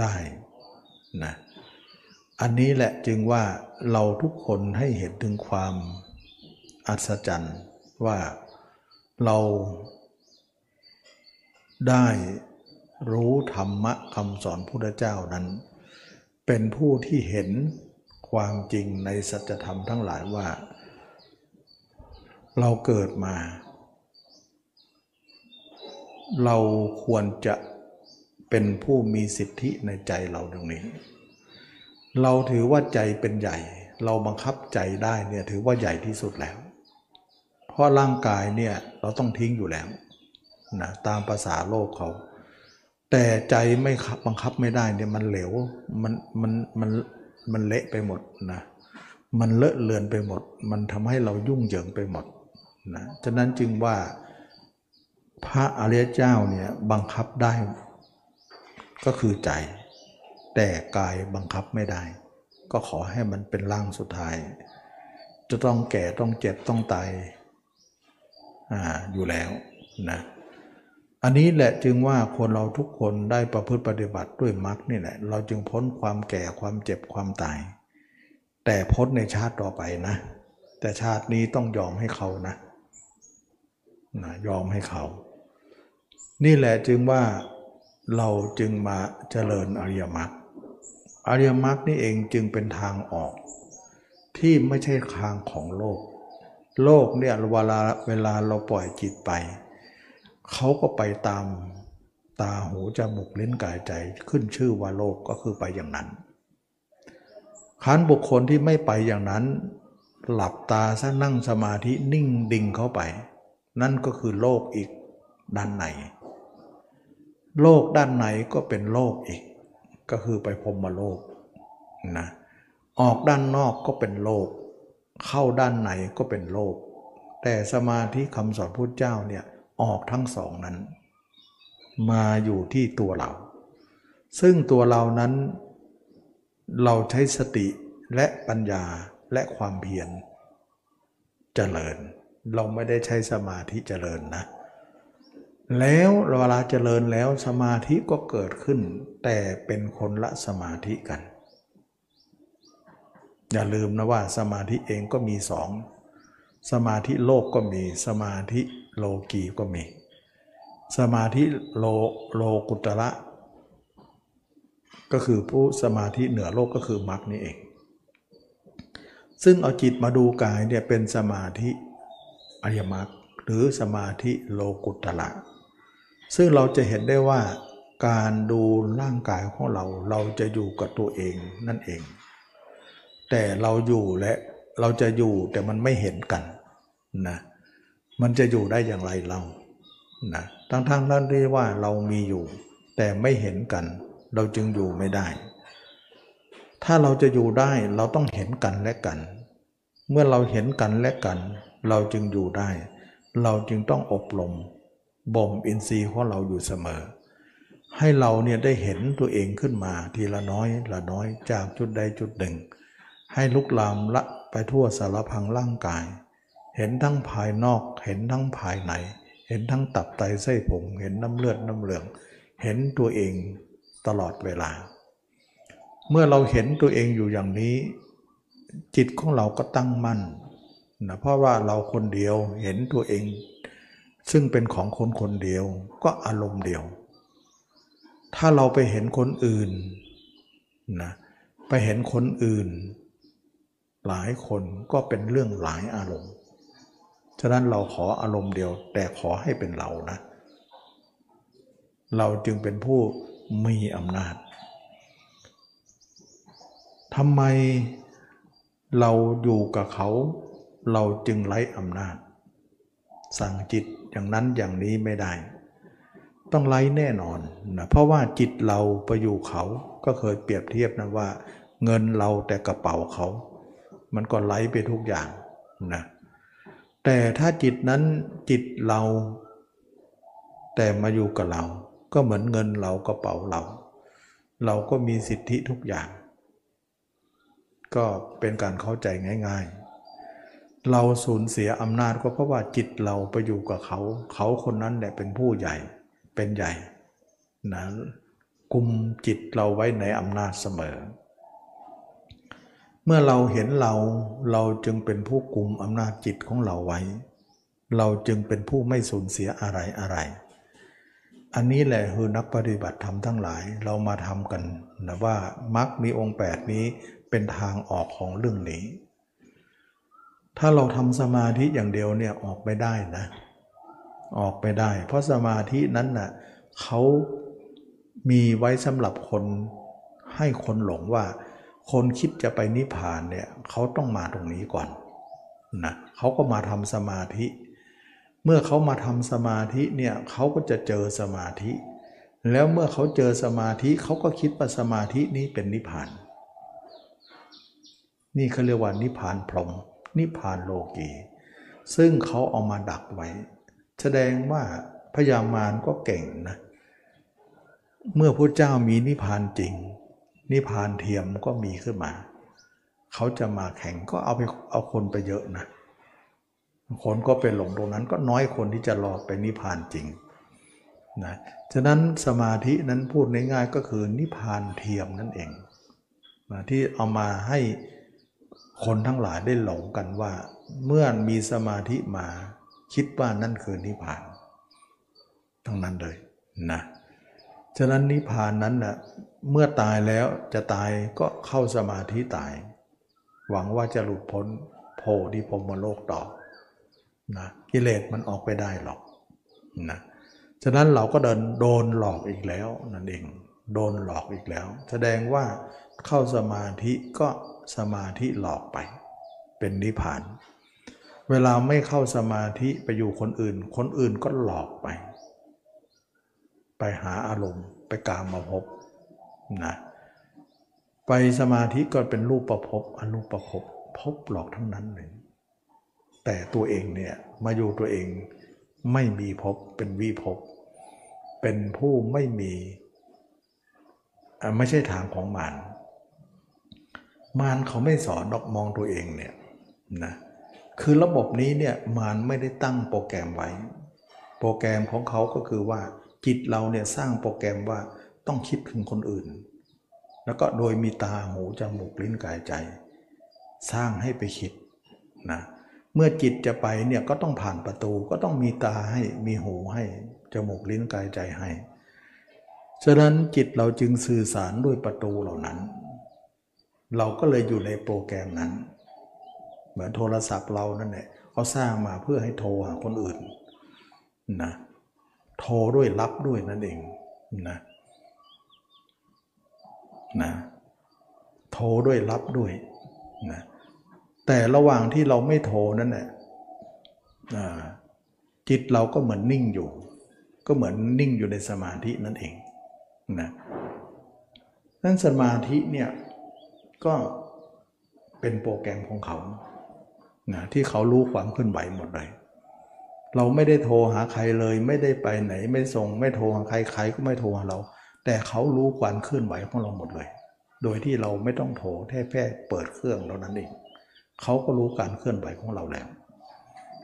ได้นะอันนี้แหละจึงว่าเราทุกคนให้เห็นถึงความอัศจรรย์ว่าเราได้รู้ธรรมะคำสอนพุทธเจ้านั้น เป็นผู้ที่เห็น ความจริงในสัจธรรมทั้งหลายว่า เราเกิดมา เราควรจะเป็นผู้มีสิทธิในใจเราตรงนี้ เราถือว่าใจเป็นใหญ่ เราบังคับใจได้เนี่ยถือว่าใหญ่ที่สุดแล้ว เพราะร่างกายเนี่ยเราต้องทิ้งอยู่แล้วนะตามภาษาโลกเขา แต่ใจไม่บังคับไม่ได้เนี่ยมันเหลวมันมันมัน มันเละไปหมดนะมันเลอะเลือนไปหมด มันทำให้เรายุ่งเหยิงไปหมดนะฉะนั้นจึงว่าพระอริยเจ้าเนี่ยบังคับได้ ก็คือใจ แต่กายบังคับไม่ได้ ก็ขอให้มันเป็นร่างสุดท้าย จะต้องแก่ต้องเจ็บต้องตายอ่าอยู่แล้วนะ อันนี้แหละจึงว่าคนเราทุกคนได้ประพฤติปฏิบัติด้วยมรรคนี่แหละ เราจึงพ้นความแก่ความเจ็บความตาย แต่พ้นในชาติต่อไปนะ แต่ชาตินี้ต้องยอมให้เขานะนะยอมให้เขา นี่แหละจึงว่าเราจึงมาเจริญอริยมรรคอริยมรรคนี่เองจึงเป็นทางออก ที่ไม่ใช่ทางของโลก โลกเนี่ยเวลาเวลาเราปล่อยจิตไป เขาก็ไปตามตาหูจมูกลิ้นกายใจขึ้นชื่อว่าโลกก็คือไปอย่างนั้นขันบุคคลที่ไม่ไปอย่างนั้น หลับตาซะนั่งสมาธินิ่งดิ่งเข้าไป นั่นก็คือโลกอีกด้านในโลกด้านในก็เป็นโลกอีก ก็คือไปพรมโลกนะออกด้านนอกก็เป็นโลก เข้าด้านในก็เป็นโลก แต่สมาธิคำสอนพุทธเจ้าเนี่ย ออกทั้งสองนั้น มาอยู่ที่ตัวเรา ซึ่งตัวเรานั้น เราใช้สติและปัญญาและความเพียรเจริญ เราไม่ได้ใช้สมาธิเจริญนะ แล้วเวลาเจริญแล้วสมาธิก็เกิดขึ้น แต่เป็นคนละสมาธิกัน อย่าลืมนะว่าสมาธิเองก็มีสองสมาธิโลกก็มีสมาธิ โลกีก็มี สมาธิโลโลกุตระก็คือผู้สมาธิเหนือโลกก็คือมรรคนี่เอง ซึ่งเอาจิตมาดูกายเนี่ยเป็นสมาธิอริยมรรคหรือสมาธิโลกุตระซึ่งเราจะเห็นได้ว่าการดูร่างกายของเราเราจะอยู่กับตัวเองนั่นเอง แต่เราอยู่และเราจะอยู่แต่มันไม่เห็นกันนะ มันจะอยู่ได้อย่างไรเรานะทั้งๆทนั้นที่ว่าเรามีอยู่ แต่ไม่เห็นกัน เราจึงอยู่ไม่ได้ ถ้าเราจะอยู่ได้เราต้องเห็นกันและกัน เมื่อเราเห็นกันและกัน เราจึงอยู่ได้ เราจึงต้องอบรมบ่มอินทรีย์ของเราอยู่เสมอ ให้เราเนี่ยได้เห็นตัวเองขึ้นมาทีละน้อยละน้อยจากจุดใดจุดหนึ่ง ให้ลุกลามละไปทั่วสารพังร่างกาย เห็นทั้งภายนอก เห็นทั้งภายใน เห็นทั้งตับไตไส้ผงเห็นน้ำเลือดน้ำเหลือง เห็นตัวเองตลอดเวลา เมื่อเราเห็นตัวเองอยู่อย่างนี้ จิตของเราก็ตั้งมั่นนะเพราะว่าเราคนเดียวเห็นตัวเอง ซึ่งเป็นของคนคนเดียวก็อารมณ์เดียว ถ้าเราไปเห็นคนอื่นนะไปเห็นคนอื่น หลายคนก็เป็นเรื่องหลายอารมณ์ ฉะนั้นเราขออารมณ์เดียว แต่ขอให้เป็นเรานะ เราจึงเป็นผู้มีอำนาจทำไมเราอยู่กับเขา เราจึงไร้อำนาจ สั่งจิตอย่างนั้นอย่างนี้ไม่ได้ ต้องไล่แน่นอนนะเพราะว่าจิตเราไปอยู่เขาก็เคยเปรียบเทียบนะว่า เงินเราแต่กระเป๋าเขา มันก็ไหลไปทุกอย่างนะ แต่ถ้าจิตนั้นจิตเรา แต่มาอยู่กับเรา ก็เหมือนเงินเรากระเป๋าเรา เราก็มีสิทธิทุกอย่าง ก็เป็นการเข้าใจง่าย ๆ เราสูญเสียอำนาจก็เพราะว่าจิตเราไปอยู่กับเขา เขาคนนั้นแหละเป็นผู้ใหญ่เป็นใหญ่นะกุมจิตเราไว้ในอำนาจเสมอ เมื่อเราเห็นเราเราจึงเป็นผู้กุมอำนาจจิตของเราไว้ เราจึงเป็นผู้ไม่สูญเสียอะไรอะไร อันนี้แหละคือนักปฏิบัติธรรมทั้งหลายเรามาทำกันนะว่ามรรคมีองค์ 8 นี้เป็นทางออกของเรื่องนี้ ถ้าเราทำสมาธิอย่างเดียวเนี่ยออกไม่ได้นะ ออกไปได้ เพราะสมาธินั้นนะ่ะเขามีไว้สำหรับคนให้คนหลงว่า คนคิดจะไปนิพพานเนี่ยเขาต้องมาตรงนี้ก่อนนะเขาก็มาทำสมาธิ เมื่อเขามาทำสมาธิเนี่ยเขาก็จะเจอสมาธิ แล้วเมื่อเขาเจอสมาธิเขาก็คิดว่าสมาธินี้เป็นนิพพาน นี่เขาเรียกว่านิพพานพรหมนิพพานโลกีซึ่งเขาเอามาดักไว้ แสดงว่าพญามารก็เก่งนะ เมื่อพระเจ้ามีนิพพานจริง นิพานเทียมก็มีขึ้นมา เขาจะมาแข่งก็เอาไปเอาคนไปเยอะนะคนก็เป็นหลงตรงนั้นก็น้อยคนที่จะรอไปนิพานจริงนะฉะนั้นสมาธินั้นพูดง่ายๆก็คือนิพพานเทียมนั่นเองนะที่เอามาให้คนทั้งหลายได้หลงกันว่า เมื่อมีสมาธิมาคิดว่านั่นคือนิพพาน ทั้งนั้นเลยนะฉะนั้นนิพพานนั้นนะ่ะ เมื่อตายแล้วจะตายก็เข้าสมาธิตาย หวังว่าจะหลุดพ้นโพธิพรมโลกต่อนะกิเลสมันออกไปได้หรอกนะฉะนั้นเราก็เดินโดนหลอกอีกแล้วนั่นเอง โดนหลอกอีกแล้ว แสดงว่าเข้าสมาธิก็สมาธิหลอกไป เป็นนิพพาน เวลาไม่เข้าสมาธิไปอยู่คนอื่น คนอื่นก็หลอกไป ไปหาอารมณ์ไปกามมาพบ นะไปสมาธิก็เป็นรูปประพบอรูปประพบพบหลอกทั้งนั้นเลยแต่ตัวเองเนี่ยมาอยู่ตัวเองไม่มีพบเป็นวิภพเป็นผู้ไม่มีไม่ใช่ทางของมารมารเขาไม่สอนดอกมองตัวเองเนี่ยนะคือระบบนี้เนี่ยมารไม่ได้ตั้งโปรแกรมไว้ โปรแกรมของเขาก็คือว่าจิตเราเนี่ยสร้างโปรแกรมว่า ต้องคิดถึงคนอื่น แล้วก็โดยมีตาหูจมูกลิ้นกายใจ สร้างให้ไปคิดนะเมื่อจิตจะไปเนี่ยก็ต้องผ่านประตูก็ต้องมีตาให้มีหูให้จมูกลิ้นกายใจให้ฉะนั้นจิตเราจึงสื่อสารด้วยประตูเหล่านั้น เราก็เลยอยู่ในโปรแกรมนั้น เหมือนโทรศัพท์เรานั่นแหละเขาสร้างมาเพื่อให้โทรหาคนอื่นนะโทรด้วยรับด้วยนั่นเองนะ นะโทรด้วยรับด้วยนะแต่ระหว่างที่เราไม่โทรนั่นแหละจิตเราก็เหมือนนิ่งอยู่ ก็เหมือนนิ่งอยู่ในสมาธินั่นเองนะนั้นสมาธิเนี่ยก็เป็นโปรแกรมของเขานะที่เขารู้ความเคลื่อนไหวหมดเลย เราไม่ได้โทรหาใครเลย ไม่ได้ไปไหน ไม่ส่ง ไม่โทรหาใครใครก็ไม่โทรหาเรา แต่เขารู้ความเคลื่อนไหวของเราหมดเลย โดยที่เราไม่ต้องโทรแค่แค่เปิดเครื่องเรานั้นเองเขาก็รู้การเคลื่อนไหวของเราแล้ว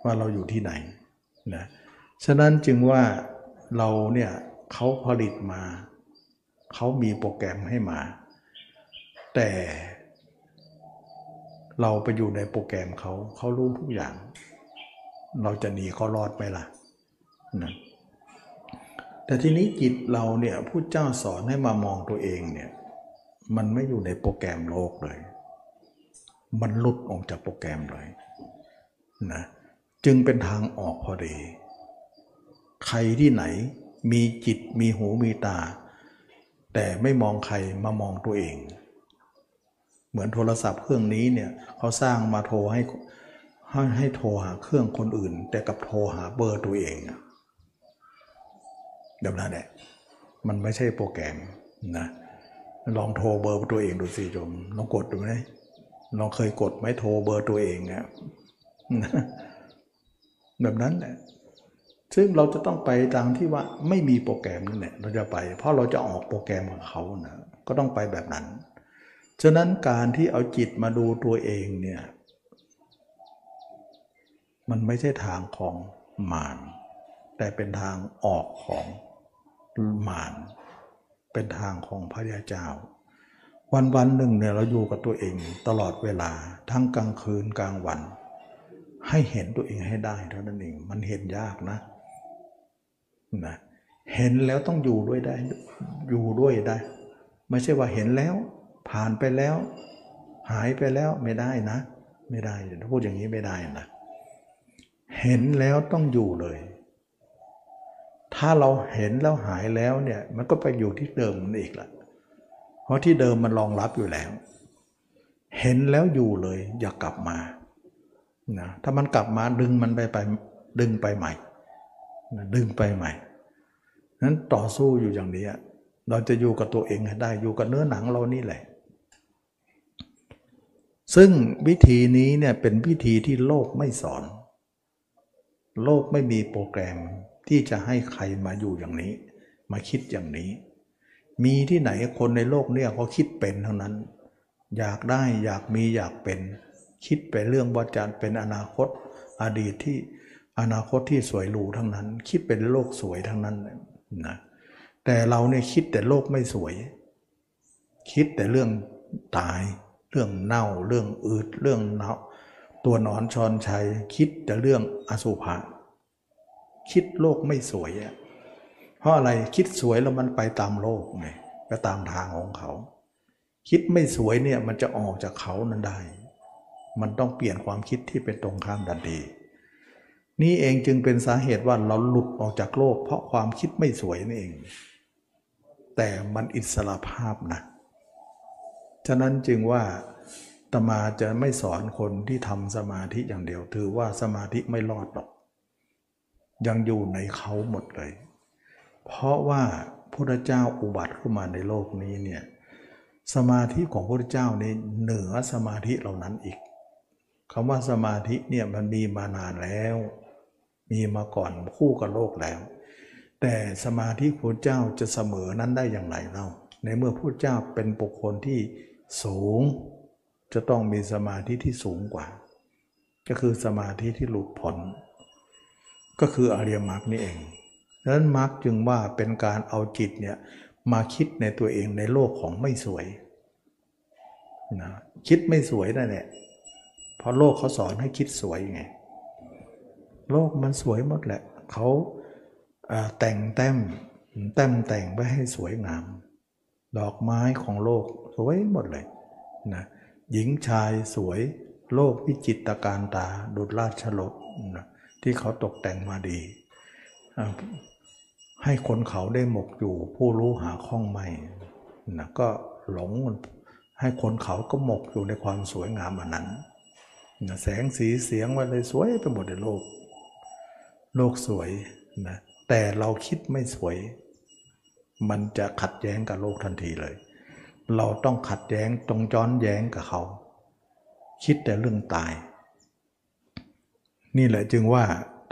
ว่าเราอยู่ที่ไหนนะฉะนั้นจึงว่าเราเนี่ยเขาผลิตมา เขามีโปรแกรมให้มา แต่เราไปอยู่ในโปรแกรมเขาเขารู้ทุกอย่าง เราจะหนีเขารอดไหมล่ะนะ แต่ทีนี้จิตเราเนี่ยผู้เจ้าสอนให้มามองตัวเองเนี่ยมันไม่อยู่ในโปรแกรมโลกเลย มันหลุดออกจากโปรแกรมเลยนะจึงเป็นทางออกพอดี ใครที่ไหนมีจิตมีหูมีตา แต่ไม่มองใครมามองตัวเอง เหมือนโทรศัพท์เครื่องนี้เนี่ยเขาสร้างมาโทรให้ให้ให้โทรหาเครื่องคนอื่น แต่กับโทรหาเบอร์ตัวเองเดี๋ยวนั้นแหละมันไม่ใช่โปรแกรมนะลองโทรเบอร์ตัวเองดูสิโยมลองกดดูไหมเราเคยกดไหมโทรเบอร์ตัวเองอะแบบนั้นแหละซึ่งเราจะต้องไปทางที่ว่าไม่มีโปรแกรมนั่นแหละเราจะไป เพราะเราจะออกโปรแกรมของเขานะก็ต้องไปแบบนั้น ฉะนั้นการที่เอาจิตมาดูตัวเองเนี่ย มันไม่ใช่ทางของมารแต่เป็นทางออกของ มารเป็นทางของพระยาเจ้า วันวันหนึ่งเนี่ยเราอยู่กับตัวเองตลอดเวลาทั้งกลางคืนกลางวัน ให้เห็นตัวเองให้ได้เท่านั้นเองมันเห็นยากนะนะเห็นแล้วต้องอยู่ด้วยได้อยู่ด้วยได้ ไม่ใช่ว่าเห็นแล้ว ผ่านไปแล้ว หายไปแล้วไม่ได้นะ ไม่ได้ถ้าพูดอย่างนี้ไม่ได้นะเห็นแล้วต้องอยู่เลย ถ้าเราเห็นแล้วหายแล้วเนี่ยมันก็ไปอยู่ที่เดิมมันอีกละเพราะที่เดิมมันรองรับอยู่แล้ว เห็นแล้วอยู่เลย อย่ากลับมานะถ้ามันกลับมาดึงมันไปไปดึงไปใหม่นะดึงไปใหม่นั้นต่อสู้อยู่อย่างนี้เราจะอยู่กับตัวเองให้ได้อยู่กับเนื้อหนังเรานี่แหละ ซึ่งวิธีนี้เนี่ยเป็นวิธีที่โลกไม่สอน โลกไม่มีโปรแกรม ที่จะให้ใครมาอยู่อย่างนี้ มาคิดอย่างนี้ มีที่ไหนคนในโลกเนี่ยเขาคิดเป็นเท่านั้น อยากได้อยากมีอยากเป็น คิดไปเรื่องว่าจะเป็นอนาคต อดีตที่อนาคตที่สวยหรูทั้งนั้น คิดเป็นโลกสวยทั้งนั้นนะแต่เราเนี่ยคิดแต่โลกไม่สวย คิดแต่เรื่องตาย เรื่องเน่า เรื่องอืดเรื่องเนาตัวนอนชอนชัย คิดแต่เรื่องอสุภะ คิดโลกไม่สวยอะเพราะอะไรคิดสวยแล้วมันไปตามโลกไงไปตามทางของเขา คิดไม่สวยเนี่ยมันจะออกจากเขานั้นได้ มันต้องเปลี่ยนความคิดที่เป็นตรงข้ามดันดีนี่เองจึงเป็นสาเหตุว่าเราหลุดออกจากโลก เพราะความคิดไม่สวยนี่เอง แต่มันอิสระภาพนะ ฉะนั้นจึงว่าตมาจะไม่สอนคนที่ทำสมาธิอย่างเดียว ถือว่าสมาธิไม่รอดหรอก ยังอยู่ในเขาหมดเลย เพราะว่าพระเจ้าอุบัติขึ้นมาในโลกนี้เนี่ยสมาธิของพระเจ้านี่เหนือสมาธิเหล่านั้นอีกคำว่าสมาธิเนี่ยมันมีมานานแล้ว มีมาก่อนคู่กับโลกแล้ว แต่สมาธิพระเจ้าจะเสมอนั้นได้อย่างไรเล่าในเมื่อพระเจ้าเป็นบุคคลที่สูง จะต้องมีสมาธิที่สูงกว่า ก็คือสมาธิที่หลุดพ้น ก็คืออริยมรรคนี่เองดังนั้นมรรคจึงว่าเป็นการเอาจิตเนี่ยมาคิดในตัวเองในโลกของไม่สวยนะคิดไม่สวยนั่นแหละเพราะโลกเขาสอนให้คิดสวยไง โลกมันสวยหมดแหละเขาแต่งแต้มแต้มแต่งไว้ให้สวยงาม ดอกไม้ของโลกสวยหมดเลยนะหญิงชายสวยโลกวิจิตรการตาดุจราชรถนะ ที่เขาตกแต่งมาดี ให้คนเขาได้หมกอยู่ ผู้รู้หาข้องไม่นะก็หลงให้คนเขาก็หมกอยู่ในความสวยงามอันนั้นนะแสงสีเสียงว่าเลยสวยไปหมดในโลก โลกสวยนะแต่เราคิดไม่สวย มันจะขัดแย้งกับโลกทันทีเลย เราต้องขัดแย้งตรงจ้อนแย้งกับเขา คิดแต่เรื่องตาย นี่แหละจึงว่า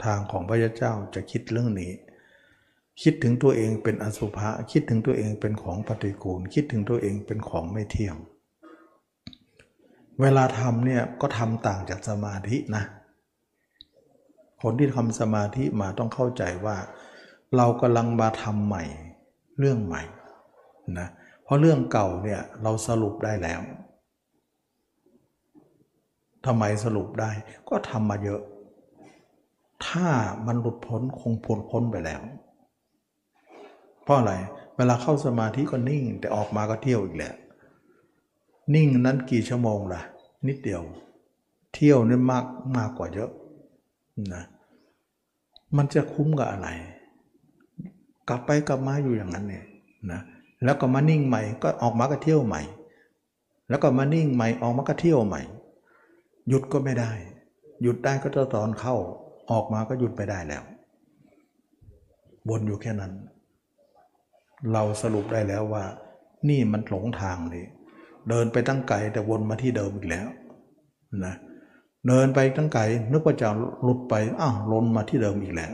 ทางของพระเจ้าจะคิดเรื่องนี้ คิดถึงตัวเองเป็นอสุภะคิดถึงตัวเองเป็นของปฏิกูล คิดถึงตัวเองเป็นของไม่เที่ยง เวลาทำเนี่ยก็ทำต่างจากสมาธินะ คนที่ทำสมาธิมาต้องเข้าใจว่า เรากำลังมาทำใหม่ เรื่องใหม่นะเพราะเรื่องเก่าเนี่ยเราสรุปได้แล้วทำไมสรุปได้ก็ทำมาเยอะ ถ้ามันหลุดพ้นคงพ้นพ้นไปแล้ว เพราะอะไร เวลาเข้าสมาธิก็นิ่ง แต่ออกมาก็เที่ยวอีกแหละนิ่งนั้นกี่ชั่วโมงล่ะ นิดเดียว เที่ยวนี่มากมากกว่าเยอะนะมันจะคุ้มกับอะไร กลับไปกลับมาอยู่อย่างนั้นเนี่ยนะแล้วก็มานิ่งใหม่ก็ออกมาก็เที่ยวใหม่ แล้วก็มานิ่งใหม่ออกมาก็เที่ยวใหม่ หยุดก็ไม่ได้ หยุดได้ก็จะตอนเข้า ออกมาก็หยุดไปได้แล้ววนอยู่แค่นั้น เราสรุปได้แล้วว่า นี่มันหลงทางเลยเดินไปตั้งไกลแต่วนมาที่เดิมอีกแล้วนะเดินไปตั้งไกลนึกว่าจะหลุดไปอ้าวลนมาที่เดิมอีกแล้ว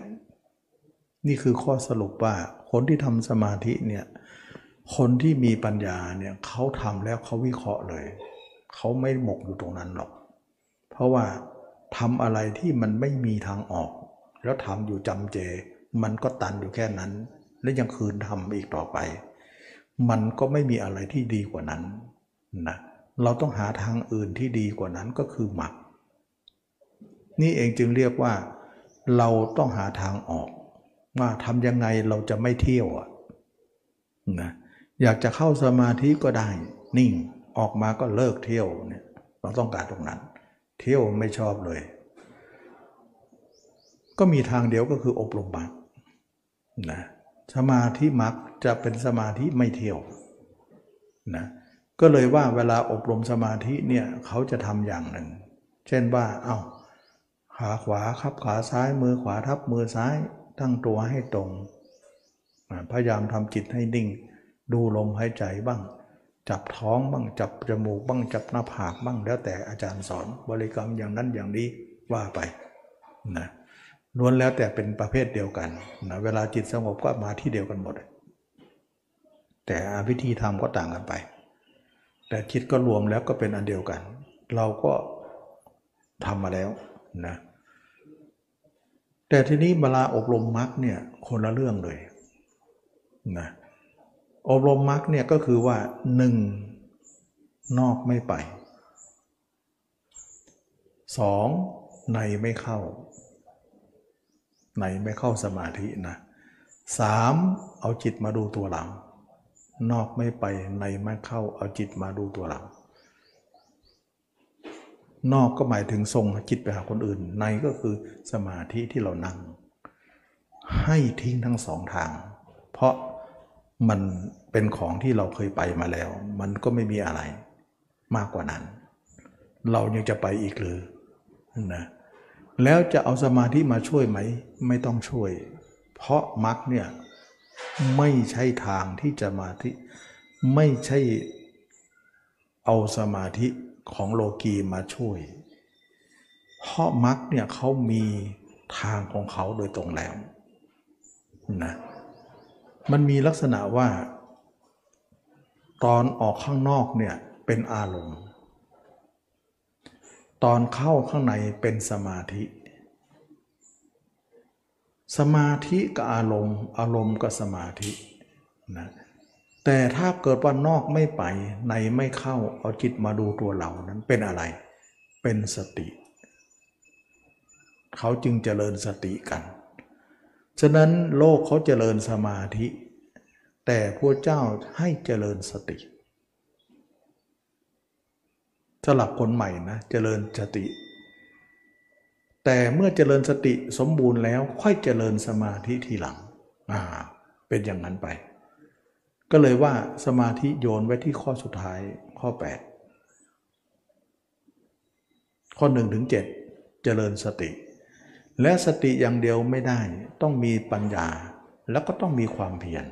นี่คือข้อสรุปว่าคนที่ทำสมาธิเนี่ยคนที่มีปัญญาเนี่ยเขาทำแล้วเขาวิเคราะห์เลย เขาไม่หมกอยู่ตรงนั้นหรอก เพราะว่า ทำอะไรที่มันไม่มีทางออก แล้วทำอยู่จำเจ มันก็ตันอยู่แค่นั้น และยังคืนทำอีกต่อไป มันก็ไม่มีอะไรที่ดีกว่านั้นนะเราต้องหาทางอื่นที่ดีกว่านั้นก็คือหมัก นี่เองจึงเรียกว่า เราต้องหาทางออก ว่าทำยังไงเราจะไม่เที่ยวอะนะอยากจะเข้าสมาธิก็ได้ นิ่งออกมาก็เลิกเที่ยวเนี่ยเราต้องการตรงนั้น เที่ยวไม่ชอบเลย ก็มีทางเดียวก็คืออบรมมรรคนะสมาธิมรรคจะเป็นสมาธิไม่เที่ยวนะก็เลยว่าเวลาอบรมสมาธิเนี่ยเขาจะทำอย่างหนึ่ง เช่นว่าเอา้าขาขวาคับขาซ้ายมือขวาทับมือซ้ายตั้งตัวให้ตรง พยายามทำจิตให้นิ่ง ดูลมหายใจบ้าง จับท้องบ้างจับจมูกบ้างจับหน้าผากบ้างแล้วแต่อาจารย์สอนบริกรรมอย่างนั้นอย่างนี้ว่าไปนะล้วนแล้วแต่เป็นประเภทเดียวกันนะเวลาจิตสงบก็มาที่เดียวกันหมด แต่วิธีทำก็ต่างกันไป แต่คิดก็รวมแล้วก็เป็นอันเดียวกัน เราก็ทำมาแล้วนะแต่ทีนี้เวลาอบรมมรรคเนี่ยคนละเรื่องเลยนะ อบรมมรรคเนี่ยก็คือว่าหนึ่งนอกไม่ไปสองในไม่เข้า ในไม่เข้าสมาธินะสามเอาจิตมาดูตัวหลังนอกไม่ไปในไม่เข้า เอาจิตมาดูตัวหลังนอกก็หมายถึงทรงจิตไปหาคนอื่น ในก็คือสมาธิที่เรานั่ง ให้ทิ้งทั้งสองทาง เพราะ มันเป็นของที่เราเคยไปมาแล้ว มันก็ไม่มีอะไรมากกว่านั้น เรายังจะไปอีกหรือนะแล้วจะเอาสมาธิมาช่วยไหม ไม่ต้องช่วย เพราะมรรคเนี่ยไม่ใช่ทางที่จะมาที่ไม่ใช่เอาสมาธิของโลกีมาช่วย เพราะมรรคเนี่ยเขามีทางของเขาโดยตรงแล้วนะ มันมีลักษณะว่า ตอนออกข้างนอกเนี่ยเป็นอารมณ์ ตอนเข้าข้างในเป็นสมาธิ สมาธิกับอารมณ์ อารมณ์กับสมาธินะแต่ถ้าเกิดว่านอกไม่ไปในไม่เข้าเอาจิตมาดูตัวเรานั้นเป็นอะไร เป็นสติ เขาจึงเจริญสติกัน ฉะนั้นโลกเขาเจริญสมาธิ แต่พระเจ้าให้เจริญสติสำหรับคนใหม่นะเจริญสติ แต่เมื่อเจริญสติสมบูรณ์แล้วค่อยเจริญสมาธิทีหลังอ่าเป็นอย่างนั้นไป ก็เลยว่าสมาธิโยนไว้ที่ข้อสุดท้ายข้อ 8 ข้อ1ถึง7เจริญสติ และสติอย่างเดียวไม่ได้ ต้องมีปัญญา แล้วก็ต้องมีความเพียร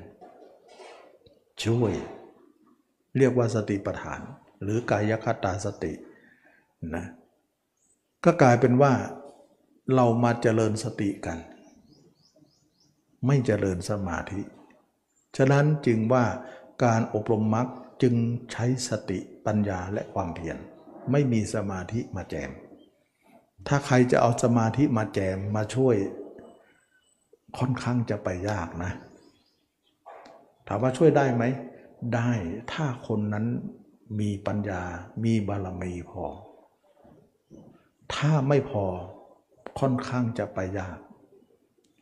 ช่วย เรียกว่าสติปัฏฐาน หรือกายคตาสตินะก็กลายเป็นว่าเรามาเจริญสติกัน ไม่เจริญสมาธิ ฉะนั้นจึงว่าการอบรมมรรคจึงใช้สติปัญญาและความเพียรไม่มีสมาธิมาแจม ถ้าใครจะเอาสมาธิมาแจมมาช่วย ค่อนข้างจะไปยากนะ ถามว่าช่วยได้ไหม ได้ถ้าคนนั้นมีปัญญา มีบารมีพอ ถ้าไม่พอค่อนข้างจะไปยาก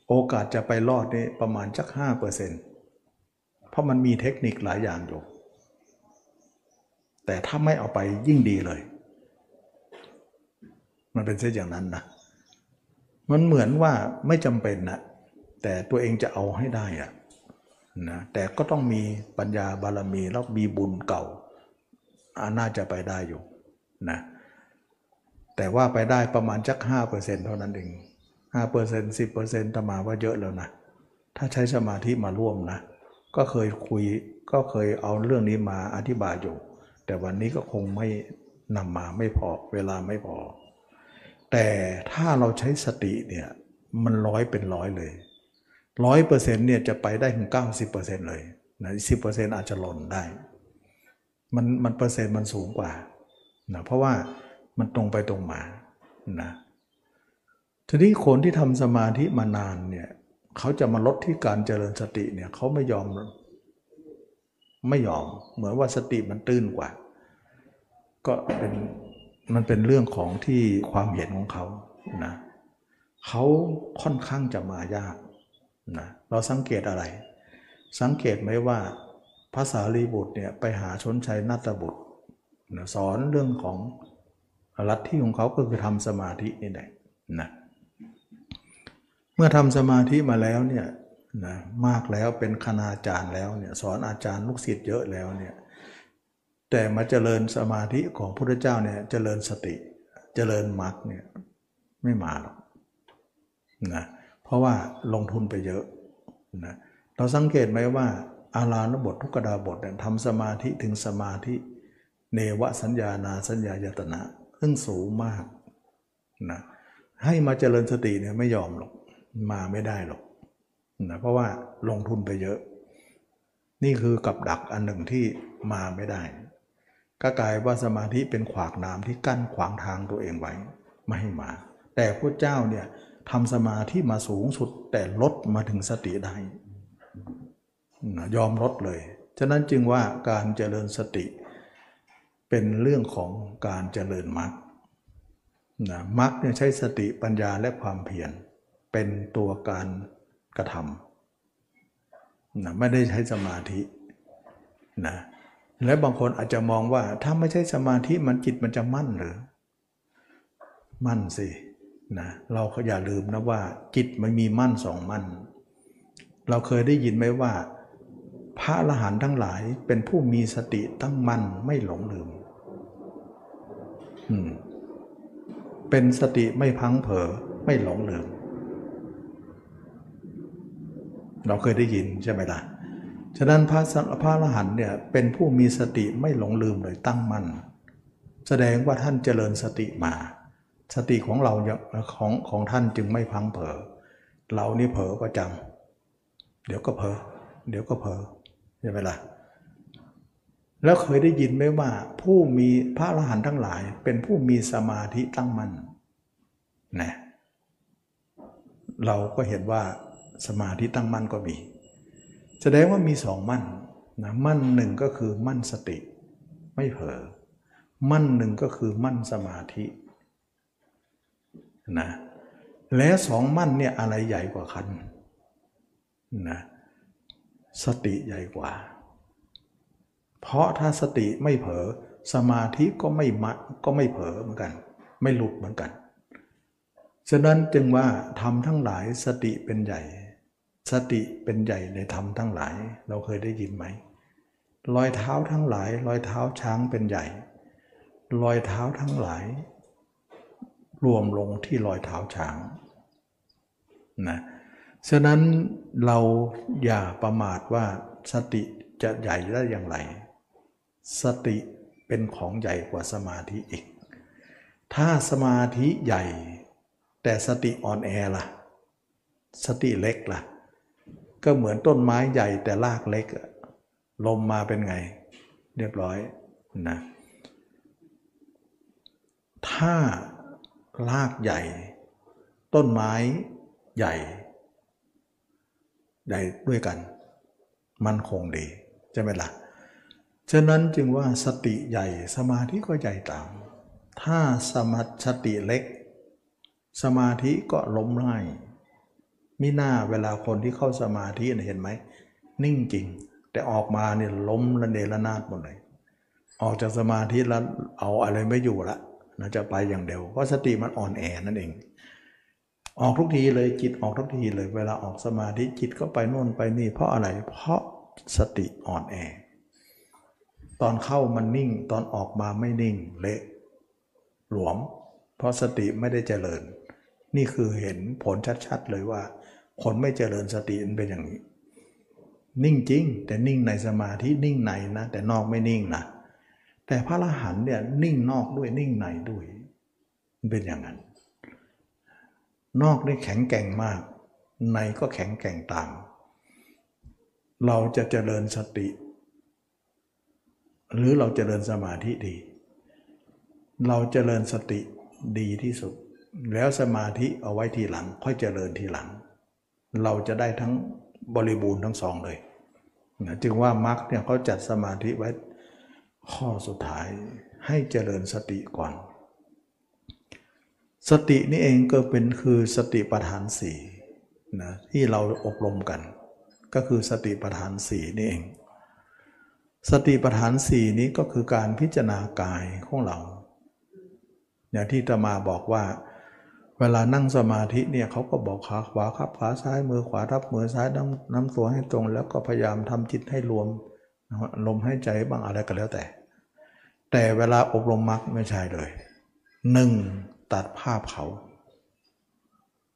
โอกาสจะไปรอดนี่ประมาณจักห้าเปอร์เซ็นต์เพราะมันมีเทคนิคหลายอย่างอยู่ แต่ถ้าไม่เอาไปยิ่งดีเลย มันเป็นเช่นอย่างนั้นนะมันเหมือนว่าไม่จำเป็นนะแต่ตัวเองจะเอาให้ได้อะนะแต่ก็ต้องมีปัญญาบารมีแล้วมีบุญเก่าน่าจะไปได้อยู่นะแต่ว่าไปได้ประมาณจักห้าเปอร์เซ็นเท่านั้นเองห้าเปอร์เซ็นสิบเปอร์เซ็นต์ตมาว่าเยอะแล้วนะ ถ้าใช้สมาธิมาร่วมนะ ก็เคยคุยก็เคยเอาเรื่องนี้มาอธิบายอยู่ แต่วันนี้ก็คงไม่นำมาไม่พอเวลาไม่พอ แต่ถ้าเราใช้สติเนี่ยมันร้อยเป็นร้อยเลยร้อยเปอร์เซ็นต์เนี่ยจะไปได้ถึงเก้าสิบเปอร์เซ็นต์เลยนะสิบเปอร์เซ็นต์อาจจะหล่นได้ มันมันเปอร์เซ็นต์มันสูงกว่านะเพราะว่ามันตรงไปตรงมานะทีนี้คนที่ทำสมาธิมานานเนี่ยเขาจะมาลดที่การเจริญสติเนี่ยเขาไม่ยอมไม่ยอม เหมือนว่าสติมันตื้นกว่า ก็เป็น มันเป็นเรื่องของที่ความเห็นของเขานะเขาค่อนข้างจะมายากนะเราสังเกตอะไร สังเกตไหมว่าภาษาลีบุตรเนี่ยไปหาชนชัยนาตบุตรสอนเรื่องของลัทธิของเขาก็คือทำสมาธินี่แหละนะเมื่อทำสมาธิมาแล้วเนี่ยนะมากแล้วเป็นคณาจารย์แล้วเนี่ยสอนอาจารย์ลูกศิษย์เยอะแล้วเนี่ย แต่มาเจริญสมาธิของพระพุทธเจ้าเนี่ยเจริญสติเจริญมรรคเนี่ยไม่มาหรอกนะเพราะว่าลงทุนไปเยอะนะเราสังเกตไหมว่า อาลานบททุกดาบทเนี่ยทำสมาธิถึงสมาธิ เนวสัญญานาสัญญายตนะซึ่งสูงมากนะให้มาเจริญสติเนี่ยไม่ยอมหรอกมาไม่ได้หรอกนะเพราะว่าลงทุนไปเยอะ นี่คือกับดักอันหนึ่งที่มาไม่ได้ ก็กลายว่าสมาธิเป็นขวากน้ำที่กั้นขวางทางตัวเองไว้ ไม่ให้มา แต่พระเจ้าเนี่ยทำสมาธิมาสูงสุดแต่ลดมาถึงสติได้ยอมลดเลย ฉะนั้นจึงว่าการเจริญสติ เป็นเรื่องของการเจริญมรรคนะมรรคเนี่ยใช้สติปัญญาและความเพียรเป็นตัวการกระทำนะไม่ได้ใช้สมาธินะ และบางคนอาจจะมองว่าถ้าไม่ใช่สมาธิมันจิตมันจะมั่นหรือ มั่นสินะเราก็อย่าลืมนะว่า จิตมันมีมั่นสองมั่น เราเคยได้ยินไหมว่า พระอรหันต์ทั้งหลายเป็นผู้มีสติตั้งมั่นไม่หลงลืมอืมเป็นสติไม่พังเผลอไม่หลงลืม เราเคยได้ยินใช่ไหมล่ะ ฉะนั้นพระพระอรหันต์เนี่ยเป็นผู้มีสติไม่หลงลืมเลยตั้งมั่น แสดงว่าท่านเจริญสติมา สติของเราของของท่านจึงไม่พังเผลอเรานี่เผลอประจำเดี๋ยวก็เผลอเดี๋ยวก็เผลอใช่ไหมล่ะแล้วเคยได้ยินไหมว่า ผู้มีพระอรหันต์ทั้งหลาย เป็นผู้มีสมาธิตั้งมั่นนะเราก็เห็นว่าสมาธิตั้งมั่นก็มี แสดงว่ามีสองมั่นนะมั่นหนึ่งก็คือมั่นสติ ไม่เผลอมั่นหนึ่งก็คือมั่นสมาธินะและสองมั่นเนี่ยอะไรใหญ่กว่ากันนะสติใหญ่กว่า เพราะถ้าสติไม่เผลอสมาธิก็ไม่มัดก็ไม่เผลอเหมือนกัน ไม่หลุดเหมือนกัน ฉะนั้นจึงว่าทำทั้งหลายสติเป็นใหญ่ สติเป็นใหญ่ในธรรมทั้งหลาย เราเคยได้ยินไหมรอยเท้าทั้งหลาย รอยเท้าช้างเป็นใหญ่ รอยเท้าทั้งหลาย รวมลงที่รอยเท้าช้างนะฉะนั้นเราอย่าประมาทว่าสติจะใหญ่ได้อย่างไร สติเป็นของใหญ่กว่าสมาธิอีก ถ้าสมาธิใหญ่ แต่สติอ่อนแอล่ะ สติเล็กล่ะ ก็เหมือนต้นไม้ใหญ่แต่รากเล็ก ลมมาเป็นไง เรียบร้อยนะถ้ารากใหญ่ ต้นไม้ใหญ่ ใหญ่ด้วยกัน มันคงดีใช่ไหมละ่ะฉะนั้นจึงว่าสติใหญ่สมาธิก็ใหญ่ตาม ถ้าสมาสติเล็ก สมาธิก็ล้มง่าย มิหน้าเวลาคนที่เข้าสมาธิเห็นไหม นิ่งจริง แต่ออกมาเนี่ยล้มระเนระนาดหมดเลย ออกจากสมาธิแล้วเอาอะไรไม่อยู่ละนะจะไปอย่างเดียวเพราะสติมันอ่อนแอนั่นเอง ออกทุกทีเลยจิตออกทุกทีเลย เวลาออกสมาธิจิตก็ไปโน่นไปนี่ เพราะอะไรเพราะสติอ่อนแอ ตอนเข้ามันนิ่ง ตอนออกมาไม่นิ่งเละหลวม เพราะสติไม่ได้เจริญ นี่คือเห็นผลชัดๆเลยว่า คนไม่เจริญสติมันเป็นอย่างนี้ นิ่งจริง แต่นิ่งในสมาธินิ่งในนะ แต่นอกไม่นิ่งนะแต่พระอรหันต์เนี่ยนิ่งนอกด้วยนิ่งในด้วยมันเป็นอย่างนั้น นอกได้แข็งแกร่งมาก ในก็แข็งแกร่งตาม เราจะเจริญสติ หรือเราจเจริญสมาธิดี เราจเจริญสติดีที่สุด แล้วสมาธิเอาไว้ทีหลัง ค่อยเจริญทีหลัง เราจะได้ทั้งบริบูรณ์ทั้งสองเลยนะจึงว่ามรรคเนี่ยเขาจัดสมาธิไว้ข้อสุดท้ายให้เจริญสติก่อน สตินี่เองก็เป็นคือสติปัฏฐานสี่นะที่เราอบรมกัน ก็คือสติปัฏฐานสี่นี่เอง สติปัฏฐานสี่นี้ก็คือการพิจารณากายของเราอย่างที่ตมาบอกว่า เวลานั่งสมาธิเนี่ยเขาก็บอกขาขวาขับขาซ้ายมือขวาทับมือซ้ายน้ำน้ำตัวให้ตรง แล้วก็พยายามทำจิตให้รวมลมให้ใจบ้างอะไรก็แล้วแต่ แต่เวลาอบรมมรรคไม่ใช่เลยหนึ่งตัดภาพเขา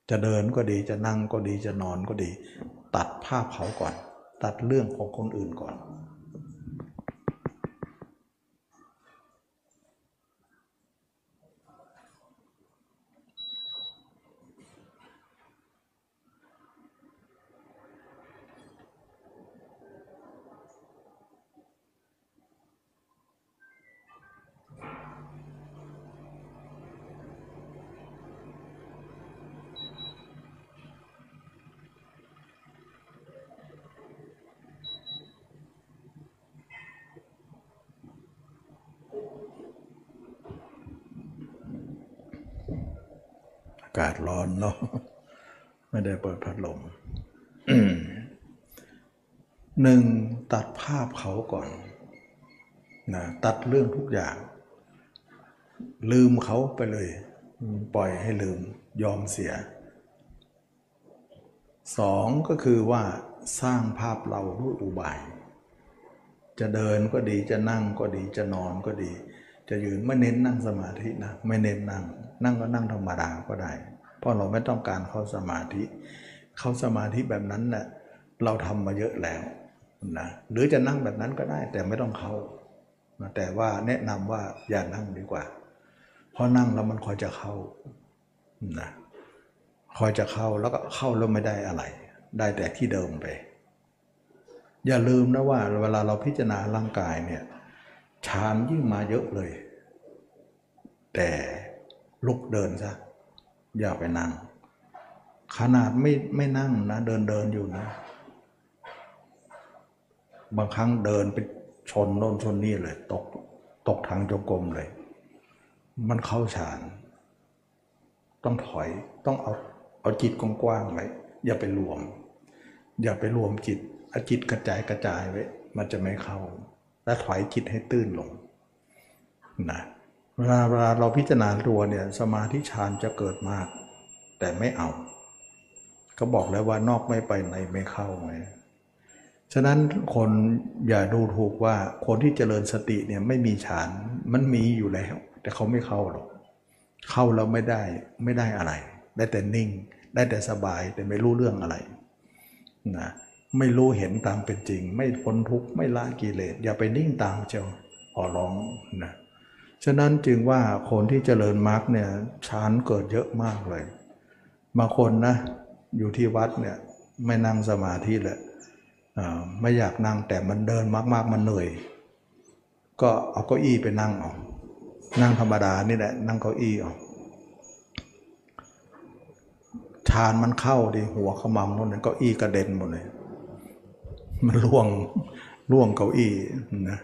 จะเดินก็ดีจะนั่งก็ดีจะนอนก็ดี ตัดภาพเขาก่อน ตัดเรื่องของคนอื่นก่อนากาศร้อนเนาะไม่ได้เปิดพัดลมหนึ่งตัดภาพเขาก่อนนะตัดเรื่องทุกอย่าง ลืมเขาไปเลย ปล่อยให้ลืมยอมเสียสองก็คือว่าสร้างภาพเราด้วยอุบาย จะเดินก็ดีจะนั่งก็ดีจะนอนก็ดี จะยืนไม่เน้นนั่งสมาธินะ ไม่เน้นนั่ง นั่งก็นั่งธรรมดาก็ได้ เพราะเราไม่ต้องการเข้าสมาธิ เข้าสมาธิแบบนั้นนะ่ะเราทำมาเยอะแล้วนะหรือจะนั่งแบบนั้นก็ได้แต่ไม่ต้องเข้าแต่ว่าแนะนำว่าอย่านั่งดีกว่า เพราะนั่งแล้วมันคอยจะเข้านะคอยจะเข้าแล้วก็เข้าแล้วไม่ได้อะไร ได้แต่ที่เดิมไป อย่าลืมนะว่า เวลาเราพิจารณาร่างกายเนี่ยฌานยิ่งมาเยอะเลย แต่ ลุกเดินซะอย่าไปนั่ง ขนาดไม่ไม่นั่งนะเดินเดินอยู่นะ บางครั้งเดินไปชนโน่นชนนี่เลย ตกตกทางจงกรมเลย มันเข้าฌาน ต้องถอยต้องเอาเอาจิตกว้างๆไว้อย่าไปรวม อย่าไปรวมจิตเอาจิตกระจายกระจายไว้ มันจะไม่เข้า และถอยจิตให้ตื้นลงนะ เวลาเวลาเราพิจารณาตัวเนี่ยสมาธิฌานจะเกิดมาก แต่ไม่เอา ก็บอกแล้วว่านอกไม่ไปในไม่เข้าไงฉะนั้นคนอย่าดูถูกว่าคนที่เจริญสติเนี่ยไม่มีฌานมันมีอยู่แล้ว แต่เขาไม่เข้าหรอกเข้าแล้วไม่ได้ไม่ได้อะไร ได้แต่นิ่ง ได้แต่สบายแต่ไม่รู้เรื่องอะไรนะไม่รู้เห็นตามเป็นจริง ไม่พ้นทุกข์ไม่ละกิเลสอย่าไปนิ่งตามเจ้าขอร้องนะ ฉะนั้นจึงว่าคนที่เจริญมรรคเนี่ยฌานเกิดเยอะมากเลยบางคนนะอยู่ที่วัดเนี่ยไม่นั่งสมาธิเลยไม่อยากนั่งแต่มันเดินมาก ๆ มันเหนื่อย ก็เอาเก้าอี้ไปนั่งเอานั่งธรรมดานี่แหละ นั่งเก้าอี้เอาชานมันเข้าดิหัวขมำนู่นนั่นเก้าอี้กระเด็นหมดเลย มันล่วงล่วงเก้าอี้นะ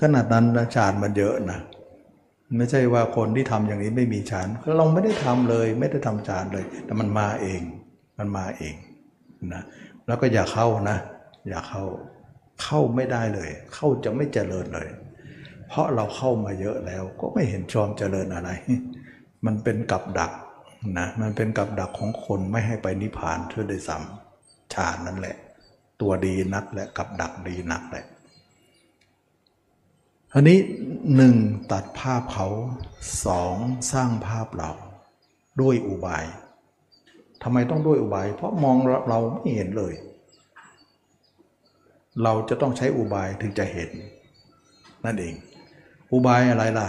ขนาดนั้นนะฌานมันเยอะนะไม่ใช่ว่าคนที่ทำอย่างนี้ไม่มีฌานเราไม่ได้ทำเลย ไม่ได้ทำฌานเลย แต่มันมาเอง มันมาเองนะแล้วก็อย่าเข้านะ อย่าเข้าเข้าไม่ได้เลย เข้าจะไม่เจริญเลย เพราะเราเข้ามาเยอะแล้วก็ไม่เห็นชอมเจริญอะไร มันเป็นกับดักนะมันเป็นกับดักของคนไม่ให้ไปนิพพานเท่าได้ซ้ำฌานนั่นแหละ ตัวดีนักและกับดักดีนักแหละ อันนี้หนึ่งตัดภาพเขาสองสร้างภาพเรา ด้วยอุบายทำไมต้องด้วยอุบาย เพราะมองเราไม่เห็นเลย เราจะต้องใช้อุบายถึงจะเห็น นั่นเอง อุบายอะไรล่ะ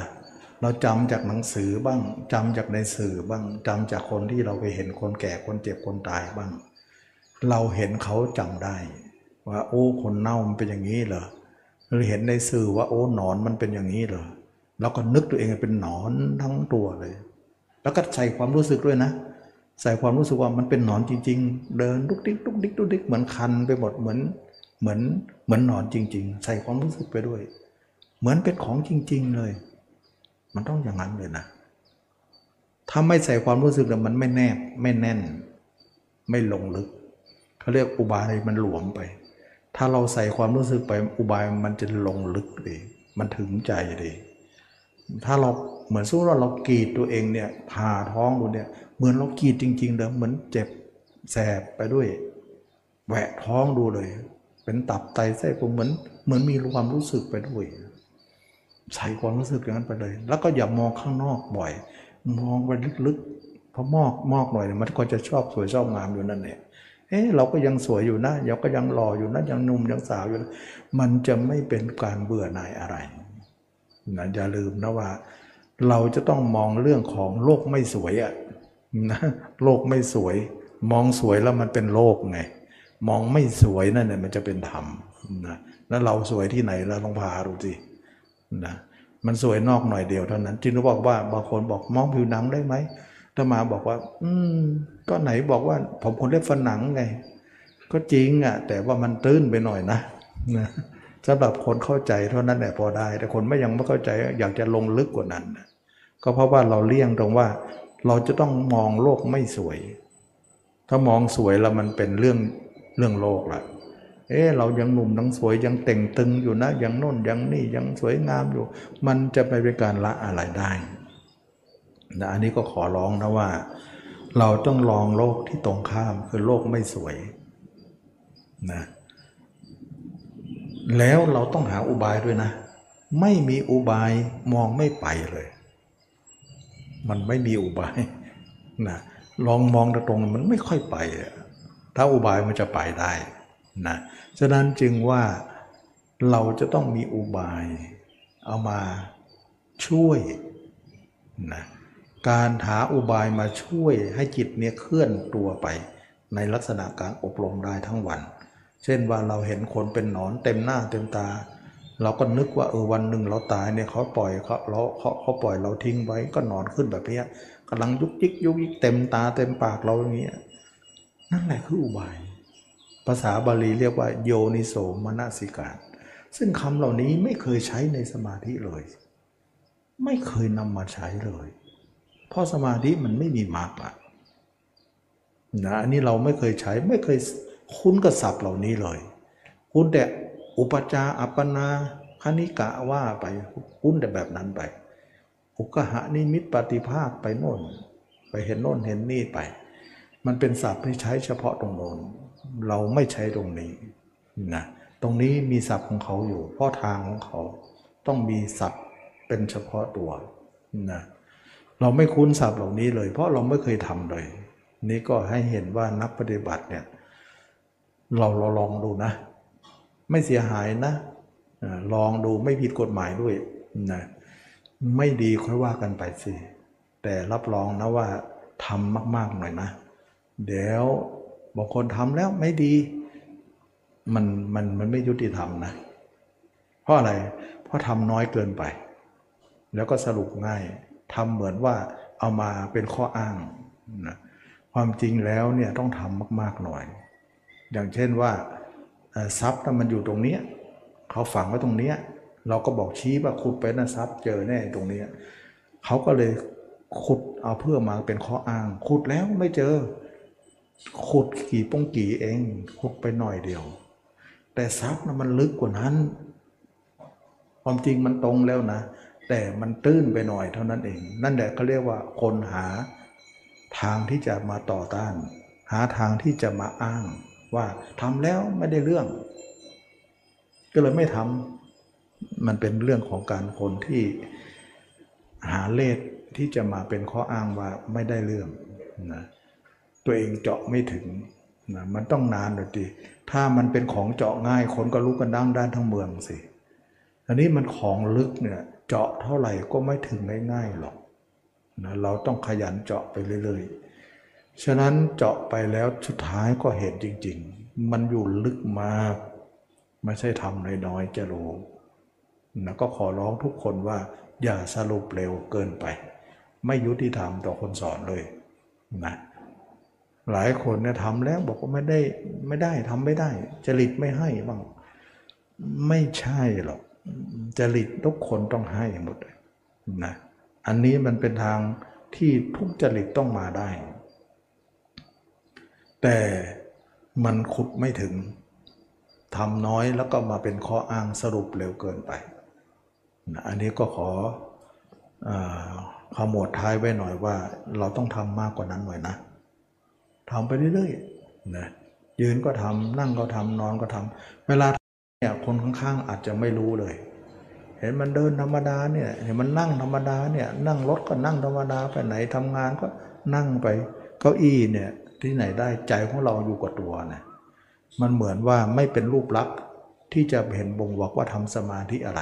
เราจำจากหนังสือบ้างจำจากในสื่อบ้างจำจากคนที่เราไปเห็นคนแก่คนเจ็บคนตายบ้าง เราเห็นเขาจำได้ ว่า โอ้คนเน่ามันเป็นอย่างนี้เหรอ หรือเห็นในสื่อว่าโอ้หนอนมันเป็นอย่างนี้เหรอแล้วก็นึกตัวเองเป็นหนอนทั้งตัวเลย แล้วก็ใส่ความรู้สึกด้วยนะ ใส่ความรู้สึกว่ามันเป็นหนอนจริง ๆ เดินลุกดิ๊กลุกดิ๊กลุกดิ๊กเหมือนคันไปหมดเหมือนเหมือนเหมือนหนอนจริง ๆ ใส่ความรู้สึกไปด้วย เหมือนเป็นของจริง ๆ เลย มันต้องอย่างนั้นเลยนะ ถ้าไม่ใส่ความรู้สึกแล้วมันไม่แนบไม่แน่น ไม่ลงลึกเขาเรียกอุบายมันหลวมไป ถ้าเราใส่ความรู้สึกไปอุบายมันจะลงลึกดีมันถึงใจดีถ้าเราเหมือนสู้เราเรากีดตัวเองเนี่ยผ่าท้องดูเนี่ยเหมือนเรากีดจริง ๆเดิมเหมือนเจ็บแสบไปด้วย แหวะท้องดูเลย เป็นตับไตไส้พุงเหมือนเหมือนมีความรู้สึกไปด้วย ใส่ความรู้สึกอย่างนั้นไปเลย แล้วก็อย่ามองข้างนอกบ่อย มองไปลึกๆเพราะมอกมอกหน่อยมันก็จะชอบสวยชอบงามอยู่นั่นเอง เอ๊ะเราก็ยังสวยอยู่นะเราก็ยังหล่ออยู่นะยังหนุ่มยังสาวอยู่นะมันจะไม่เป็นการเบื่อหน่ายอะไรนะอย่าลืมนะว่า เราจะต้องมองเรื่องของโลกไม่สวยอะนะโลกไม่สวย มองสวยแล้วมันเป็นโลกไงมองไม่สวยนั่นเนี่ยมันจะเป็นธรรมนะแล้วเราสวยที่ไหนเราลองพาดูสินะมันสวยนอกหน่อยเดียวเท่านั้นจึงบอกว่าบางคนบอกมองผิวหนังได้ไหม ถ้ามาบอกว่า อืม ก็ไหนบอกว่า ผมคนเล็บฟันหนังไง ก็จริงอะ แต่ว่ามันตื้นไปหน่อยนะนะสำหรับคนเข้าใจเท่านั้นแหละพอได้ แต่คนไม่ยังไม่เข้าใจอยากจะลงลึกกว่านั้น ก็เพราะว่าเราเลี่ยงตรงว่า เราจะต้องมองโลกไม่สวย ถ้ามองสวยแล้วมันเป็นเรื่องเรื่องโลกละเอ๊เรายังหนุ่มยังสวยยังเต่งตึงอยู่นะยังโน่นยังนี่ยังสวยงามอยู่ มันจะไปเป็นการละอะไรได้ นะอันนี้ก็ขอร้องนะว่า เราต้องลองโลกที่ตรงข้ามคือโลกไม่สวยนะแล้วเราต้องหาอุบายด้วยนะ ไม่มีอุบายมองไม่ไปเลย มันไม่มีอุบายนะลองมองตรงมันไม่ค่อยไป ถ้าอุบายมันจะไปได้นะฉะนั้นจึงว่าเราจะต้องมีอุบายเอามาช่วยนะ การหาอุบายมาช่วยให้จิตเนี่ยเคลื่อนตัวไป ในลักษณะการอบรมได้ทั้งวัน เช่นว่าเราเห็นคนเป็นหนอนเต็มหน้าเต็มตา เราก็นึกว่าเออวันหนึ่งเราตายเนี่ยเขาปล่อยเขาเราเขาเขาปล่อยเราทิ้งไว้ก็นอนขึ้นแบบนี้กำลังยุกยิกยุกยิกเต็มตาเต็มปากเราอย่างนี้นั่นแหละคืออุบาย ภาษาบาลีเรียกว่า โยนิโสมนสิการซึ่งคำเหล่านี้ไม่เคยใช้ในสมาธิเลย ไม่เคยนำมาใช้เลย เพราะสมาธิมันไม่มีมรรคอะนะอันนี้เราไม่เคยใช้ไม่เคยคุ้นกับศัพท์เหล่านี้เลย คุ้นแต่อุปจาอัปปนาคณิกะว่าไปคุ้นแต่แบบนั้นไป อุกหะนิมิตปฏิภาคไปโน่น ไปเห็นโน่นเห็นนี่ไป มันเป็นศัพท์ที่ใช้เฉพาะตรงโน้นเราไม่ใช้ตรงนี้นะตรงนี้มีศัพท์ของเขาอยู่ เพราะทางของเขาต้องมีศัพท์เป็นเฉพาะตัวนะ เราไม่คุ้นศัพท์เหล่านี้เลย เพราะเราไม่เคยทำเลย นี่ก็ให้เห็นว่านักปฏิบัติเนี่ยเราเราลองดูนะ ไม่เสียหายนะลองดูไม่ผิดกฎหมายด้วยนะไม่ดีค่อยว่ากันไปสิ แต่รับรองนะว่าทำมากๆหน่อยนะ เดี๋ยวบางคนทำแล้วไม่ดี มันมันมันไม่ยุติธรรมนะ เพราะอะไร เพราะทำน้อยเกินไป แล้วก็สรุปง่าย ทำเหมือนว่าเอามาเป็นข้ออ้างนะความจริงแล้วเนี่ยต้องทำมากๆหน่อย อย่างเช่นว่าทรัพย์มันอยู่ตรงเนี้ยเขาฝังไว้ตรงเนี้ยเราก็บอกชี้ว่าขุดไปนะทรัพย์เจอแน่ตรงเนี้ยเขาก็เลยขุดเอาเพื่อมาเป็นข้ออ้าง ขุดแล้วไม่เจอ ขุดกี่ป้องกี่เองขุดไปหน่อยเดียว แต่ทรัพย์นะมันลึกกว่านั้น ความจริงมันตรงแล้วนะ แต่มันตื้นไปหน่อยเท่านั้นเอง นั่นแหละเขาเรียกว่าคนหาทางที่จะมาต่อต้าน หาทางที่จะมาอ้าง ว่าทำแล้วไม่ได้เรื่อง ก็เลยไม่ทำมันเป็นเรื่องของการคนที่หาเลขที่จะมาเป็นข้ออ้างว่าไม่ได้เรื่องนะตัวเองเจาะไม่ถึงนะมันต้องนานหน่อยดีถ้ามันเป็นของเจาะง่ายคนก็รู้กันดังด้านทั้งเมืองสิอันนี้มันของลึกเนี่ย เจาะเท่าไหร่ก็ไม่ถึงง่ายๆหรอกนะเราต้องขยันเจาะไปเรื่อยๆ ฉะนั้นเจาะไปแล้วสุดท้ายก็เห็นจริง ๆ มันอยู่ลึกมาก ไม่ใช่ทำน้อยๆจะรู้นะก็ขอร้องทุกคนว่า อย่าสรุปเร็วเกินไป ไม่ยุติธรรมต่อคนสอนเลยนะหลายคนเนี่ยทำแล้วบอกว่าไม่ได้ไม่ได้ทำไม่ได้ จริตไม่ให้บ้าง ไม่ใช่หรอก จริตทุกคนต้องให้หมดนะอันนี้มันเป็นทางที่ทุกจริตต้องมาได้ แต่มันขุดไม่ถึงทำน้อยแล้วก็มาเป็นข้ออ้างสรุปเร็วเกินไปนะอันนี้ก็ขออขมวดท้ายไว้หน่อยว่า เราต้องทำมากกว่านั้นหน่อยนะทำไปเรื่อยๆนะยืนก็ทำนั่งก็ทำนอนก็ทำเวลา เนี่ยคนข้างๆอาจจะไม่รู้เลย เห็นมันเดินธรรมดาเนี่ยเห็นมันนั่งธรรมดาเนี่ยนั่งรถก็นั่งธรรมดาไปไหนทำงานก็นั่งไปเก้าอี้เนี่ยที่ไหนได้ใจของเราอยู่กับตัวนะมันเหมือนว่าไม่เป็นรูปลักษณ์ที่จะเห็นบ่งบอกว่าทำสมาธิอะไร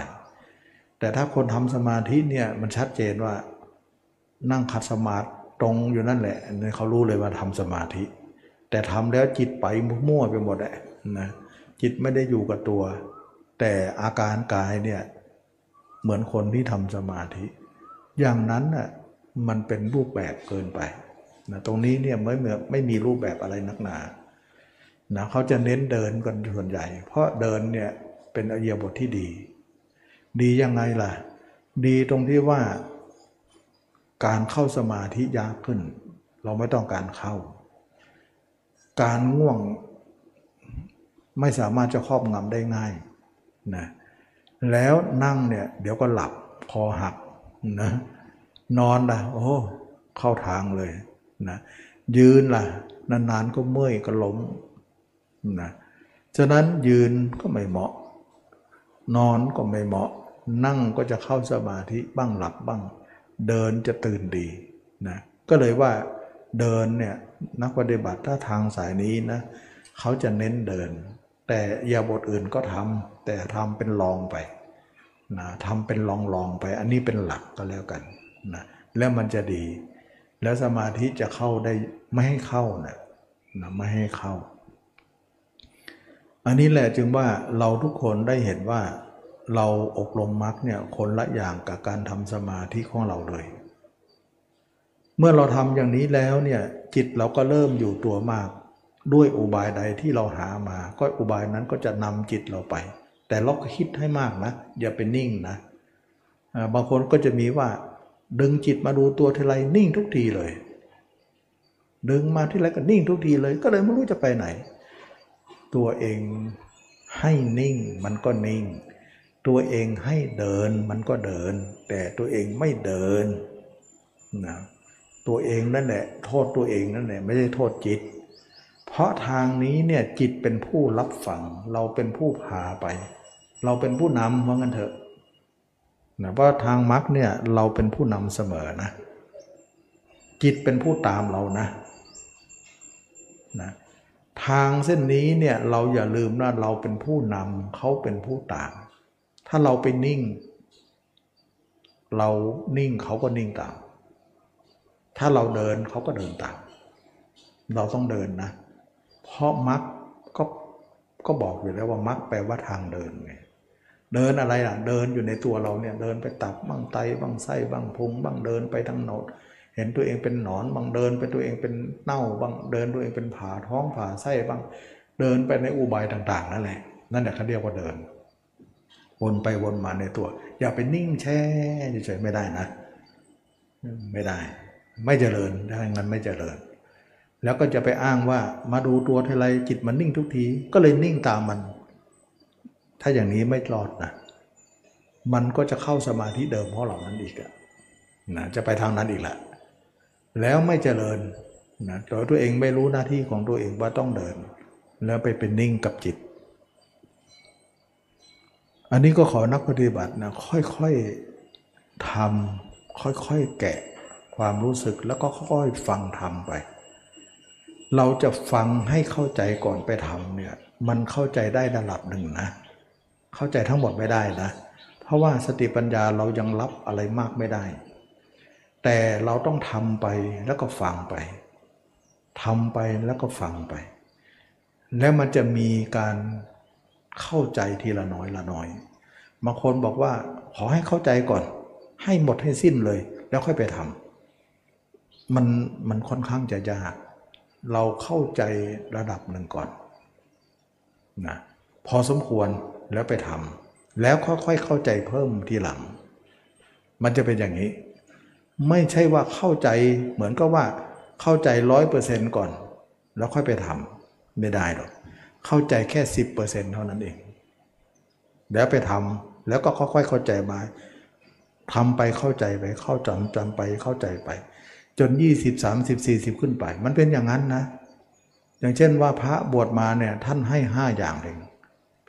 แต่ถ้าคนทำสมาธิเนี่ยมันชัดเจนว่านั่งขัดสมาธิตรงอยู่นั่นแหละเขารู้เลยว่าทำสมาธิ แต่ทำแล้วจิตไปมั่วไปหมดแหละนะ จิตไม่ได้อยู่กับตัว แต่อาการกายเนี่ยเหมือนคนที่ทำสมาธิ อย่างนั้นน่ะมันเป็นรูปแบบเกินไปนะตรงนี้เนี่ยไม่เหมือไม่มีรูปแบบอะไรนักหนานะเขาจะเน้นเดินกันส่วนใหญ่ เพราะเดินเนี่ยเป็นอเยบทที่ดี ดียังไงล่ะ ดีตรงที่ว่าการเข้าสมาธิยากขึ้น เราไม่ต้องการเข้า การง่วง ไม่สามารถจะครอบงำได้ง่ายนะแล้วนั่งเนี่ยเดี๋ยวก็หลับคอหักนะนอนล่ะ โอ้ เข้าทางเลยนะยืนล่ะ นานๆก็เมื่อยก็ล้มนะฉะนั้นยืนก็ไม่เหมาะ นอนก็ไม่เหมาะ นั่งก็จะเข้าสมาธิบ้างหลับบ้าง เดินจะตื่นดีนะก็เลยว่าเดินเนี่ยนักปฏิบัติถ้าทางสายนี้นะเขาจะเน้นเดิน แต่ยาบทอื่นก็ทำแต่ทำเป็นลองไปนะทำเป็นลองลองไป อันนี้เป็นหลักก็แล้วกันนะแล้วมันจะดี แล้วสมาธิจะเข้าได้ไม่ให้เข้านะนะไม่ให้เข้า อันนี้แหละจึงว่าเราทุกคนได้เห็นว่าเราอบรมมรรคเนี่ยคนละอย่างกับการทำสมาธิของเราเลย เมื่อเราทำอย่างนี้แล้วเนี่ยจิตเราก็เริ่มอยู่ตัวมาก ด้วยอุบายใดที่เราหามา ก็อุบายนั้นก็จะนำจิตเราไป แต่เราก็คิดให้มากนะ อย่าไปนิ่งนะบางคนก็จะมีว่า ดึงจิตมาดูตัวทีไรนิ่งทุกทีเลย ดึงมาที่ไรก็นิ่งทุกทีเลย ก็เลยไม่รู้จะไปไหน ตัวเองให้นิ่งมันก็นิ่ง ตัวเองให้เดินมันก็เดิน แต่ตัวเองไม่เดินนะตัวเองนั่นแหละโทษตัวเองนั่นแหละไม่ได้โทษจิต เพราะทางนี้เนี่ยจิตเป็นผู้รับฟัง เราเป็นผู้พาไป เราเป็นผู้นำว่างั้นเถอะนะเพราทางมรรคเนี่ยเราเป็นผู้นำเสมอนะจิตเป็นผู้ตามเรานะนะทางเส้นนี้เนี่ยเราอย่าลืมนะเราเป็นผู้นำเขาเป็นผู้ตาม ถ้าเราไปนิ่ง เรานิ่งเขาก็นิ่งตาม ถ้าเราเดินเขาก็เดินตาม เราต้องเดินนะ เพราะมรรคก็ก็บอกอยู่แล้วว่ามรรคแปลว่าทางเดินไงเดินอะไรล่ะ เดินอยู่ในตัวเราเนี่ยเดินไปตับบ้างไตบ้างไส้บ้างพุงบ้างเดินไปทางโนดเห็นตัวเองเป็นหนอนบ้างเดินไปตัวเองเป็นเน่าบ้างเดินตัวเองเป็นผ่าท้องผ่าไส้บ้างเดินไปในอุบายต่าง ๆ นั่นแหละนั่นแหละเขาเรียกว่าเดิน วนไปวนมาในตัว อย่าไปนิ่งแช่เฉยๆไม่ได้นะ ไม่ได้ ไม่เจริญถ้าอย่างนั้นไม่เจริญ แล้วก็จะไปอ้างว่ามาดูตัวทีไรจิตมันนิ่งทุกทีก็เลยนิ่งตามมัน ถ้าอย่างนี้ไม่รอดนะมันก็จะเข้าสมาธิเดิมของเรานั้นอีกอะนะจะไปทางนั้นอีกแหละแล้วไม่เจริญนะโดยตัวเองไม่รู้หน้าที่ของตัวเองว่าต้องเดิน แล้วไปเป็นนิ่งกับจิต อันนี้ก็ขอนักปฏิบัตินะค่อยๆทำค่อยๆแกะความรู้สึกแล้วก็ค่อยๆฟังทำไป เราจะฟังให้เข้าใจก่อนไปทำเนี่ยมันเข้าใจได้ระดับหนึ่งนะ เข้าใจทั้งหมดไม่ได้นะ เพราะว่าสติปัญญาเรายังรับอะไรมากไม่ได้ แต่เราต้องทำไปแล้วก็ฟังไปทำไปแล้วก็ฟังไป แล้วมันจะมีการเข้าใจทีละน้อยละน้อยบางคนบอกว่าขอให้เข้าใจก่อน ให้หมดให้สิ้นเลย แล้วค่อยไปทำมันมันค่อนข้างจะยาก เราเข้าใจระดับหนึ่งก่อนนะพอสมควรแล้วไปทำแล้วค่อยๆเข้าใจเพิ่มทีหลัง มันจะเป็นอย่างนี้ ไม่ใช่ว่าเข้าใจเหมือนกับว่าเข้าใจร้อยเปอร์เซนต์ก่อน แล้วค่อยไปทำไม่ได้หรอกเข้าใจแค่สิบเปอร์เซ็นต์เท่านั้นเอง แล้วไปทำแล้วก็ค่อยๆเข้าใจมาทำไปเข้าใจไปเข้าจำจำไปเข้าใจไป จน 20 30 40 ขึ้นไป มันเป็นอย่างนั้นนะ อย่างเช่นว่าพระบวชมาเนี่ยท่านให้ 5 อย่างเอง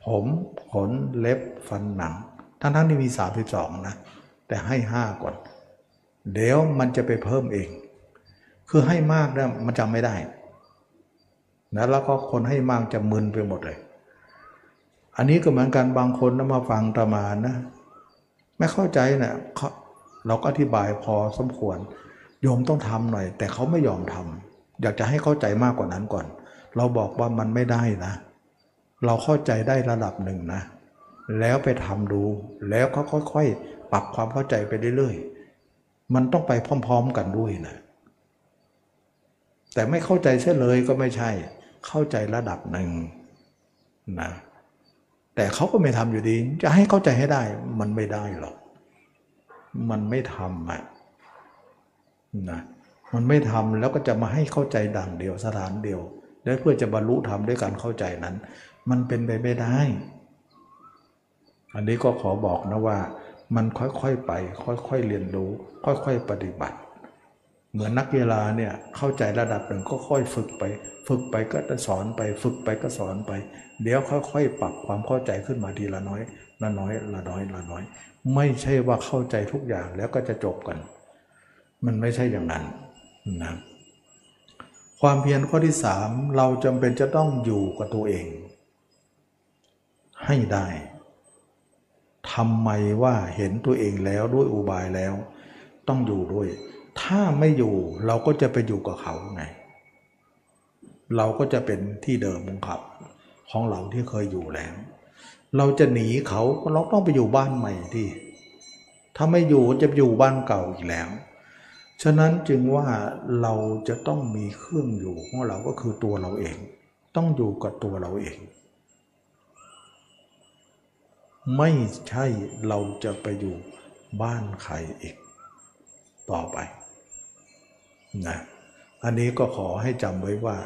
ผมขนเล็บฟันหนังท่านทั้งที่มี 32 นะ แต่ให้ 5 ก่อน เดี๋ยวมันจะไปเพิ่มเอง คือให้มากนะมันจำไม่ได้นะแล้วก็คนให้มากจะมึนไปหมดเลย อันนี้ก็เหมือนกันบางคนนะมาฟังตามานะ ไม่เข้าใจนะเราก็อธิบายพอสมควร โยมต้องทำหน่อย แต่เขาไม่ยอมทำอยากจะให้เข้าใจมากกว่านั้นก่อน เราบอกว่ามันไม่ได้นะ เราเข้าใจได้ระดับหนึ่งนะ แล้วไปทำดู แล้วเขาค่อยๆ ปรับความเข้าใจไปเรื่อยๆ มันต้องไปพร้อม ๆ กันด้วยนะ แต่ไม่เข้าใจเช่เลยก็ไม่ใช่ เข้าใจระดับหนึ่งนะ แต่เขาก็ไม่ทำอยู่ดี จะให้เข้าใจให้ได้ มันไม่ได้หรอก มันไม่ทำอะ นะมันไม่ทำแล้วก็จะมาให้เข้าใจดังเดียวสถานเดียว และเพื่อจะบรรลุธรรมด้วยการเข้าใจนั้น มันเป็นไปไม่ได้ อันนี้ก็ขอบอกนะว่า มันค่อยๆไป ค่อยๆเรียนรู้ ค่อยๆปฏิบัติ เหมือนนักกีฬาเนี่ยเข้าใจระดับหนึ่งก็ค่อยฝึกไป ฝึกไปก็จะสอนไป ฝึกไปก็สอนไป เดี๋ยวค่อยๆ ปรับความเข้าใจขึ้นมาทีละน้อยละน้อยละน้อยละน้อย ไม่ใช่ว่าเข้าใจทุกอย่างแล้วก็จะจบกัน มันไม่ใช่อย่างนั้นนะความเพียรข้อที่สามเราจำเป็นจะต้องอยู่กับตัวเอง ให้ได้ทำไมว่าเห็นตัวเองแล้วด้วยอุบายแล้ว ต้องอยู่ด้วย ถ้าไม่อยู่เราก็จะไปอยู่กับเขาไง เราก็จะเป็นที่เดิมของเขาของเราที่เคยอยู่แล้ว เราจะหนีเขาเราต้องไปอยู่บ้านใหม่ที่ถ้าไม่อยู่จะอยู่บ้านเก่าอีกแล้ว ฉะนั้นจึงว่าเราจะต้องมีเครื่องอยู่ของเราก็คือตัวเราเอง ต้องอยู่กับตัวเราเอง ไม่ใช่เราจะไปอยู่บ้านใครอีก ต่อไปนะอันนี้ก็ขอให้จำไว้ว่า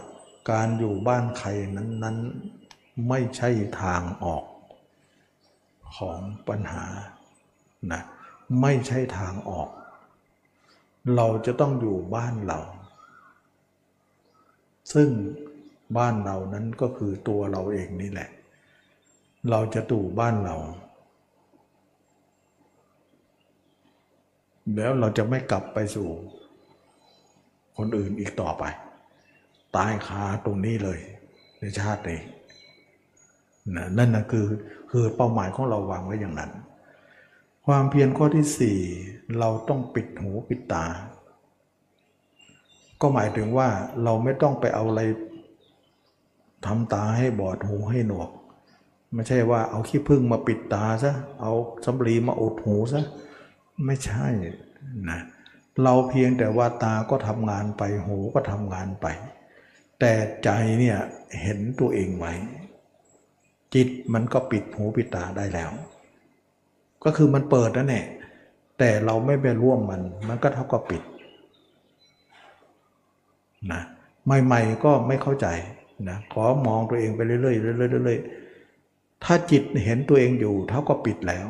การอยู่บ้านใครนั้น ๆ ไม่ใช่ทางออกของปัญหานะไม่ใช่ทางออก เราจะต้องอยู่บ้านเรา ซึ่งบ้านเรานั้นก็คือตัวเราเองนี่แหละ เราจะตู่บ้านเรา แล้วเราจะไม่กลับไปสู่ คนอื่นอีกต่อไป ตายคาตรงนี้เลย ในชาตินี้นั่นนะคือคือเป้าหมายของเราวางไว้อย่างนั้น ความเพียรข้อที่สี่เราต้องปิดหูปิดตา ก็หมายถึงว่าเราไม่ต้องไปเอาอะไรทำตาให้บอดหูให้หนวก ไม่ใช่ว่าเอาขี้พึ่งมาปิดตาซะเอาสำลีมาอุดหูซะไม่ใช่นะเราเพียงแต่ว่าตาก็ทำงานไปหูก็ทำงานไป แต่ใจเนี่ยเห็นตัวเองไว้จิตมันก็ปิดหูปิดตาได้แล้ว ก็คือมันเปิดนั่นแหละแต่เราไม่ไปร่วมมัน มันก็เท่ากับปิดนะใหม่ ๆ ก็ไม่เข้าใจนะขอมองตัวเองไปเรื่อยๆเรื่อยๆเรื่อยๆถ้าจิตเห็นตัวเองอยู่ เท่าก็ปิดแล้ว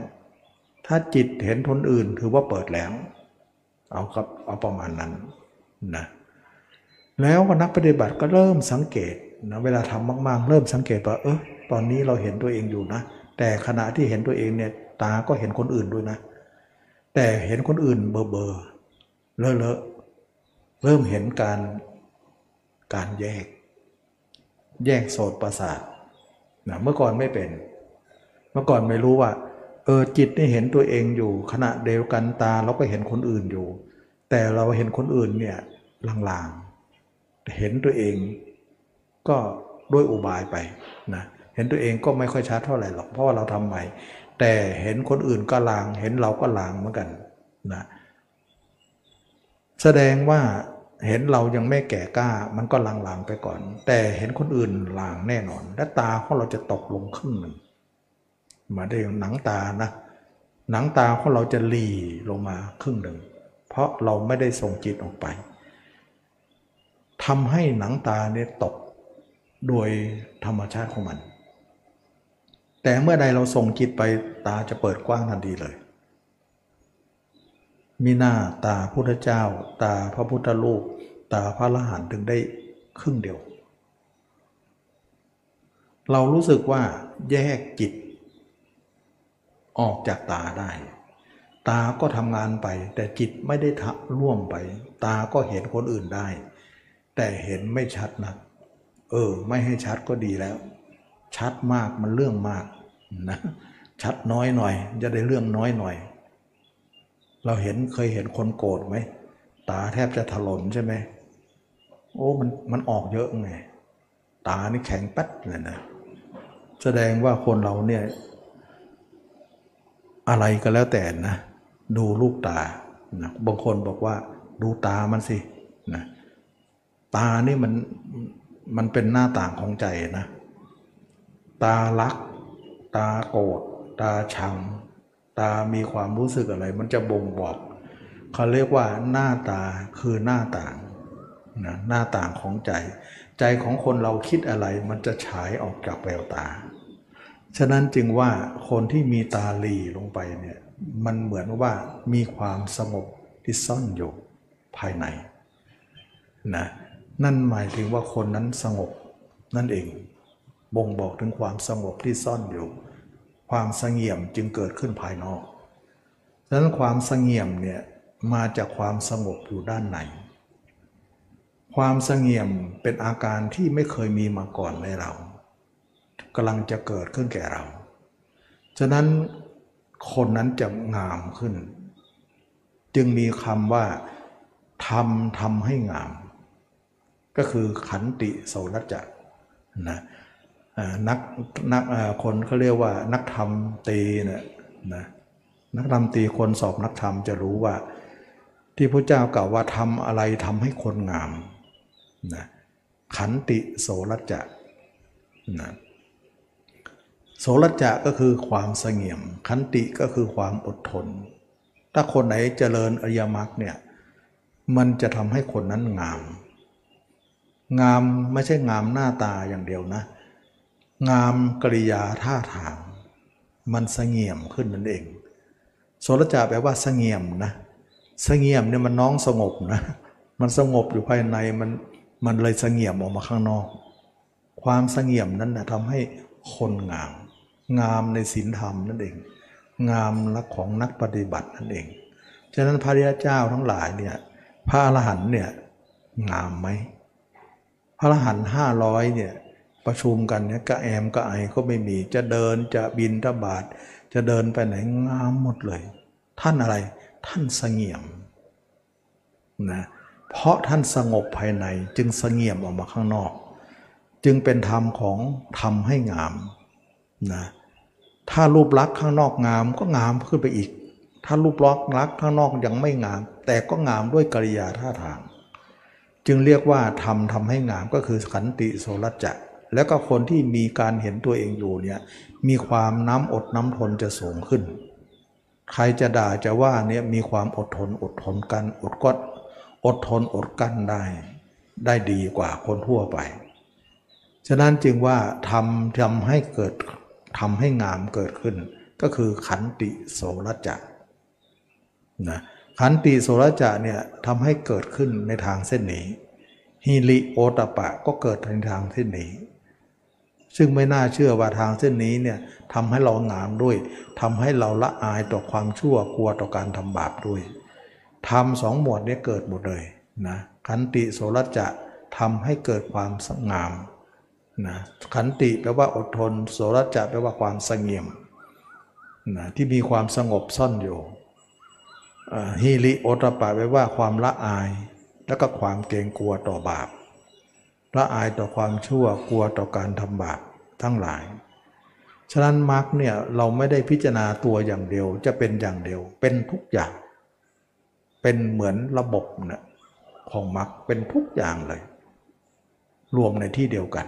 ถ้าจิตเห็นทนอื่นถือว่าเปิดแล้ว เอาครับเอาประมาณนั้นนะแล้วนักปฏิบัติก็เริ่มสังเกตนะเวลาทำมาก ๆ เริ่มสังเกตว่าเออตอนนี้เราเห็นตัวเองอยู่นะ แต่ขณะที่เห็นตัวเองเนี่ย ตาก็เห็นคนอื่นด้วยนะ แต่เห็นคนอื่นเบอเบอเลอะเลอะเริ่มเห็นการการแยก แยกโสตประสาทนะเมื่อก่อนไม่เป็น เมื่อก่อนไม่รู้ว่าเออจิตได้เห็นตัวเองอยู่ ขณะเดียวกันตาเราก็เห็นคนอื่นอยู่ แต่เราเห็นคนอื่นเนี่ยลางๆ เห็นตัวเองก็ด้วยอุบายไปนะเห็นตัวเองก็ไม่ค่อยชัดเท่าไหร่หรอกเพราะว่าเราทำใหม่ แต่เห็นคนอื่นก็ลาง เห็นเราก็ลางเหมือนกันนะแสดงว่าเห็นเรายังไม่แก่กล้า มันก็ลางๆไปก่อน แต่เห็นคนอื่นลางแน่นอน และตาของเราจะตกลงครึ่งหนึ่งมาได้หนังตานะ หนังตาของเราจะหลีลงมาครึ่งหนึ่ง เพราะเราไม่ได้ส่งจิตออกไปทำให้หนังตาเนี่ยตกโดยธรรมชาติของมัน แต่เมื่อใดเราส่งจิตไปตาจะเปิดกว้างทันทีเลย มีหน้าตาพุทธเจ้า ตาพระพุทธรูปตาพระอรหันถึงได้ครึ่งเดียว เรารู้สึกว่าแยกจิต ออกจากตาได้ ตาก็ทำงานไป แต่จิตไม่ได้ทร่วมไป ตาก็เห็นคนอื่นได้ แต่เห็นไม่ชัดนะเออ ไม่ให้ชัดก็ดีแล้ว ชัดมากมันเรื่องมากนะชัดน้อยหน่อย จะได้เรื่องน้อยหน่อย เราเห็นเคยเห็นคนโกรธไหมตาแทบจะถลนใช่ไหมโอ้มันมันออกเยอะไงตานี่แข็งแป๊ดเลยนะแสดงว่าคนเราเนี่ยอะไรก็แล้วแต่นะ ดูลูกตานะบางคนบอกว่าดูตามันสินะตานี่มันมันเป็นหน้าต่างของใจนะ ตารัก ตาโกรธตาชัง ตามีความรู้สึกอะไร มันจะบ่งบอกเขาเรียกว่าหน้าตาคือหน้าต่างนะหน้าต่างของใจ ใจของคนเราคิดอะไรมันจะฉายออกจากแววตา ฉะนั้นจึงว่าคนที่มีตาลีลงไปเนี่ยมันเหมือนว่ามีความสงบที่ซ่อนอยู่ภายในนะนั่นหมายถึงว่าคนนั้นสงบนั่นเอง บ่งบอกถึงความสงบที่ซ่อนอยู่ ความสงเงียมจึงเกิดขึ้นภายนอกฉะนั้นความสงเงียมเนี่ยมาจากความสงบอยู่ด้านในความสงเงียมเป็นอาการที่ไม่เคยมีมาก่อนในเรากำลังจะเกิดขึ้นแก่เรา ฉะนั้นคนนั้นจะงามขึ้น จึงมีคำว่าทำทำให้งาม ก็คือขันติโสรจะนะ นักนักคนเขาเรียกว่านักธรรมตีเนี่ยนะนักธรรมตีคนสอบนักธรรมจะรู้ว่า ที่พระเจ้ากล่าวว่าทำอะไรทำให้คนงามนะขันติโสรจะนะโสรจะก็คือความเสงี่ยม ขันติก็คือความอดทน ถ้าคนไหนเจริญอริยมรรคเนี่ยมันจะทำให้คนนั้นงาม งามไม่ใช่งามหน้าตาอย่างเดียวนะ งามกริยาท่าทาง มันเสงี่ยมขึ้นนั่นเอง โสรจะแปลว่าเสงี่ยมนะเสงี่ยมเนี่ยมันน้องสงบนะ มันสงบอยู่ภายในมันมันเลยเสงี่ยมออกมาข้างนอก ความเสงี่ยมนั้นนะทำให้คนงาม งามในศีลธรรมนั่นเอง งามลักของนักปฏิบัตินั่นเอง ฉะนั้นพระริยเจ้าทั้งหลายเนี่ยพระอรหันต์เนี่ยงามไหมพระอรหันต์ห้าร้อยเนี่ย ประชุมกันเนี่ยกระแอมกระไอก็ไม่มี จะเดินจะบินทบาทจะเดินไปไหนงามหมดเลย ท่านอะไรท่านสงเงียมนะเพราะท่านสงบภายในจึงสงเงียมออกมาข้างนอก จึงเป็นธรรมของทำให้งามนะถ้ารูปลักษณ์ข้างนอกงามก็งามขึ้นไปอีก ถ้ารูปลักษณ์ลักษ์ข้างนอกยังไม่งาม แต่ก็งามด้วยกริยาท่าทาง จึงเรียกว่าทำทำให้งามก็คือขันติโสรจะ แล้วก็คนที่มีการเห็นตัวเองอยู่เนี่ยมีความน้ำอดน้ำทนจะสูงขึ้น ใครจะด่าจะว่าเนี่ยมีความอดทนอดทนกันอดกดอดทนอดกั้นได้ ได้ดีกว่าคนทั่วไป ฉะนั้นจึงว่าทำทำให้เกิดทำให้งามเกิดขึ้น ก็คือขันติโสรจะนะขันติโสรจะเนี่ยทำให้เกิดขึ้นในทางเส้นนี้ฮิริโอตปะก็เกิดในทางเส้นนี้ ซึ่งไม่น่าเชื่อว่าทางเส้นนี้เนี่ยทำให้เรางามด้วยทำให้เราละอายต่อความชั่วกลัวต่อการทำบาปด้วยทำสองหมวดนี้เกิดหมดเลยนะขันติโสรจะทำให้เกิดความงามนะขันติแปลว่าอดทน โสรจะแปลว่าความสงเงียมนะที่มีความสงบซ่อนอยู่ฮิริโอตปะแปลว่าความละอาย แล้วก็ความเกรงกลัวต่อบาป ละอายต่อความชั่วกลัวต่อการทำบาปทั้งหลาย ฉะนั้นมรรคเนี่ยเราไม่ได้พิจารณาตัวอย่างเดียวจะเป็นอย่างเดียว เป็นทุกอย่าง เป็นเหมือนระบบนะของมรรคเป็นทุกอย่างเลย รวมในที่เดียวกัน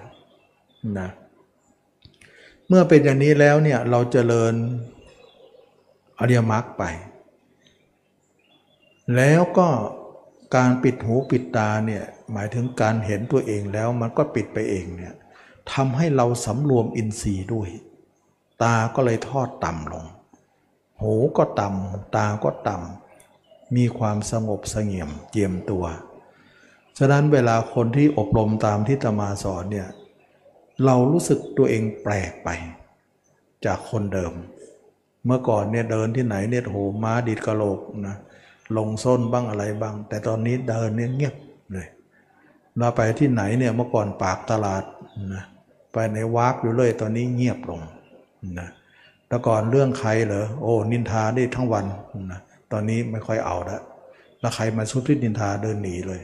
นะเมื่อเป็นอย่างนี้แล้วเนี่ยเราจเจริญอริยมรรคไป แล้วก็ การปิดหูปิดตาเนี่ยหมายถึงการเห็นตัวเองแล้วมันก็ปิดไปเองเนี่ยทำให้เราสำรวมอินทรีย์ด้วย ตาก็เลยทอดต่ำลง หูก็ต่ำตาก็ต่ำมีความสงบสงเงียมเจียมตัว ฉะนั้นเวลาคนที่อบรมตามที่ตมาสอนเนี่ยเรารู้สึกตัวเองแปลกไป จากคนเดิม เมื่อก่อนเนี่ยเดินที่ไหนเนี่ยโหม้าดิดกระโหลกนะ ลงส้นบ้างอะไรบ้าง แต่ตอนนี้เดินเงียบเลยเราไปที่ไหนเนี่ยเมื่อก่อนปากตลาดนะไปในวากอยู่เลยตอนนี้เงียบลงนะแต่ก่อนเรื่องใครเหรอโอ้นินทาได้ทั้งวันนะตอนนี้ไม่ค่อยเอาล้วแล้วใครมาชุดที่นินทาเดินหนีเลย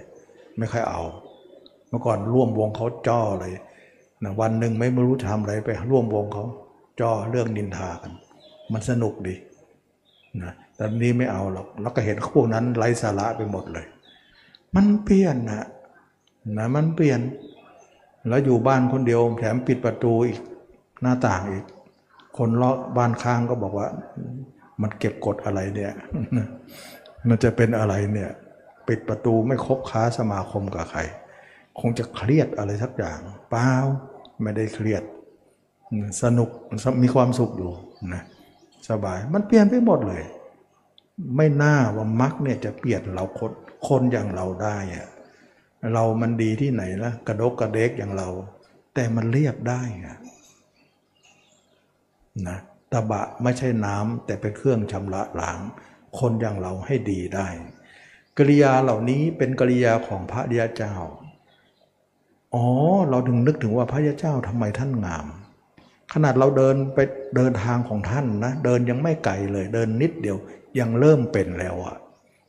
ไม่ค่อยเอา เมื่อก่อนร่วมวงเขาจ้อเลยนะวันหนึ่งไม่รู้ทำอะไรไปร่วมวงเขาจ่อเรื่องนินทากัน มันสนุกดีนะ แต่นี้ไม่เอาหรอกแล้วก็เห็นพวกนั้นไร้สาระไปหมดเลย มันเปลี่ยนนะนะมันเปลี่ยน แล้วอยู่บ้านคนเดียวแถมปิดประตูอีกหน้าต่างอีก คนเลาะบ้านข้างก็บอกว่า มันเก็บกดอะไรเนี่ย มันจะเป็นอะไรเนี่ย ปิดประตูไม่คบค้าสมาคมกับใคร คงจะเครียดอะไรสักอย่างเปล่าไม่ได้เครียด สนุกมีความสุขอยู่นะสบายมันเปลี่ยนไปหมดเลย ไม่น่าว่ามักเนี่ยจะเปลี่ยนเราคนคนอย่างเราได้อะเรามันดีที่ไหนละกระดกกระเดกอย่างเรา แต่มันเรียบได้อะนะตะบะไม่ใช่น้ำแต่เป็นเครื่องชำระล้าง คนอย่างเราให้ดีได้กริยาเหล่านี้เป็นกริยาของพระเดียเจ้า อ๋อ เราถึงนึกถึงว่าพระยาเจ้าทำไมท่านงาม ขนาดเราเดินไปเดินทางของท่านนะ เดินยังไม่ไกลเลย เดินนิดเดียว ยังเริ่มเป็นแล้วอะ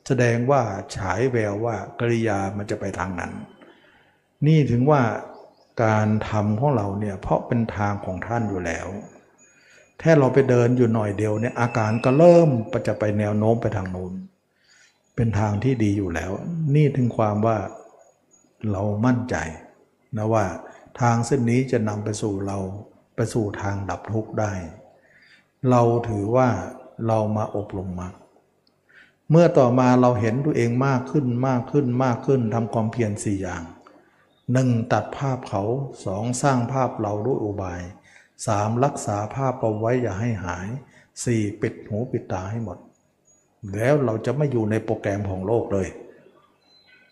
แสดงว่าฉายแววว่ากริยามันจะไปทางนั้น นี่ถึงว่าการทำของเราเนี่ยเพราะเป็นทางของท่านอยู่แล้วแค่เราไปเดินอยู่หน่อยเดียวเนี่ยอาการก็เริ่มจะไปแนวโน้มไปทางโน้นเป็นทางที่ดีอยู่แล้ว นี่ถึงความว่าเรามั่นใจนะว่าทางเส้นนี้จะนำไปสู่เราไปสู่ทางดับทุกข์ได้ เราถือว่า เรามาอบรมมา เมื่อต่อมาเราเห็นตัวเองมากขึ้นมากขึ้นมากขึ้นทำความเพียรสี่อย่างหนึ่งตัดภาพเขาสองสร้างภาพเราด้วยอุบายสามรักษาภาพเอาไว้อย่าให้หายสี่ปิดหูปิดตาให้หมด แล้วเราจะไม่อยู่ในโปรแกรมของโลกเลย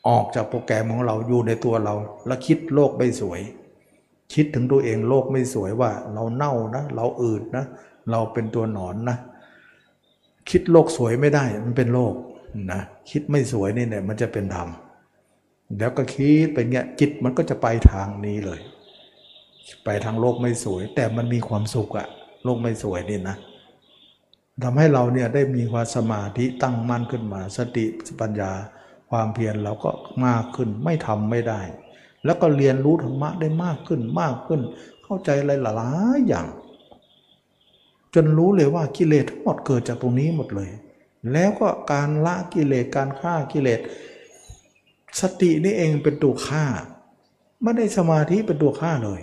ออกจากโปรแกรมของเราอยู่ในตัวเราแล้วคิดโลกไม่สวย คิดถึงตัวเองโลกไม่สวยว่า เราเน่านะ เราอืดนะ เราเป็นตัวหนอนนะ คิดโลกสวยไม่ได้มันเป็นโลกนะคิดไม่สวยนี่เนี่ยมันจะเป็นธรรมแล้วก็คิดไปเงี้ยจิตมันก็จะไปทางนี้เลย ไปทางโลกไม่สวย แต่มันมีความสุขอะโลกไม่สวยนี่นะทำให้เราเนี่ยได้มีความสมาธิตั้งมั่นขึ้นมา สติปัญญาความเพียรเราก็มากขึ้นไม่ทำไม่ได้ แล้วก็เรียนรู้ธรรมะได้มากขึ้นมากขึ้น เข้าใจอะไรหลายอย่าง จนรู้เลยว่ากิเลสทั้งหมดเกิดจากตรงนี้หมดเลย แล้วก็การละกิเลสการฆ่ากิเลสสตินี่เองเป็นตัวฆ่า ไม่ได้สมาธิเป็นตัวฆ่าเลย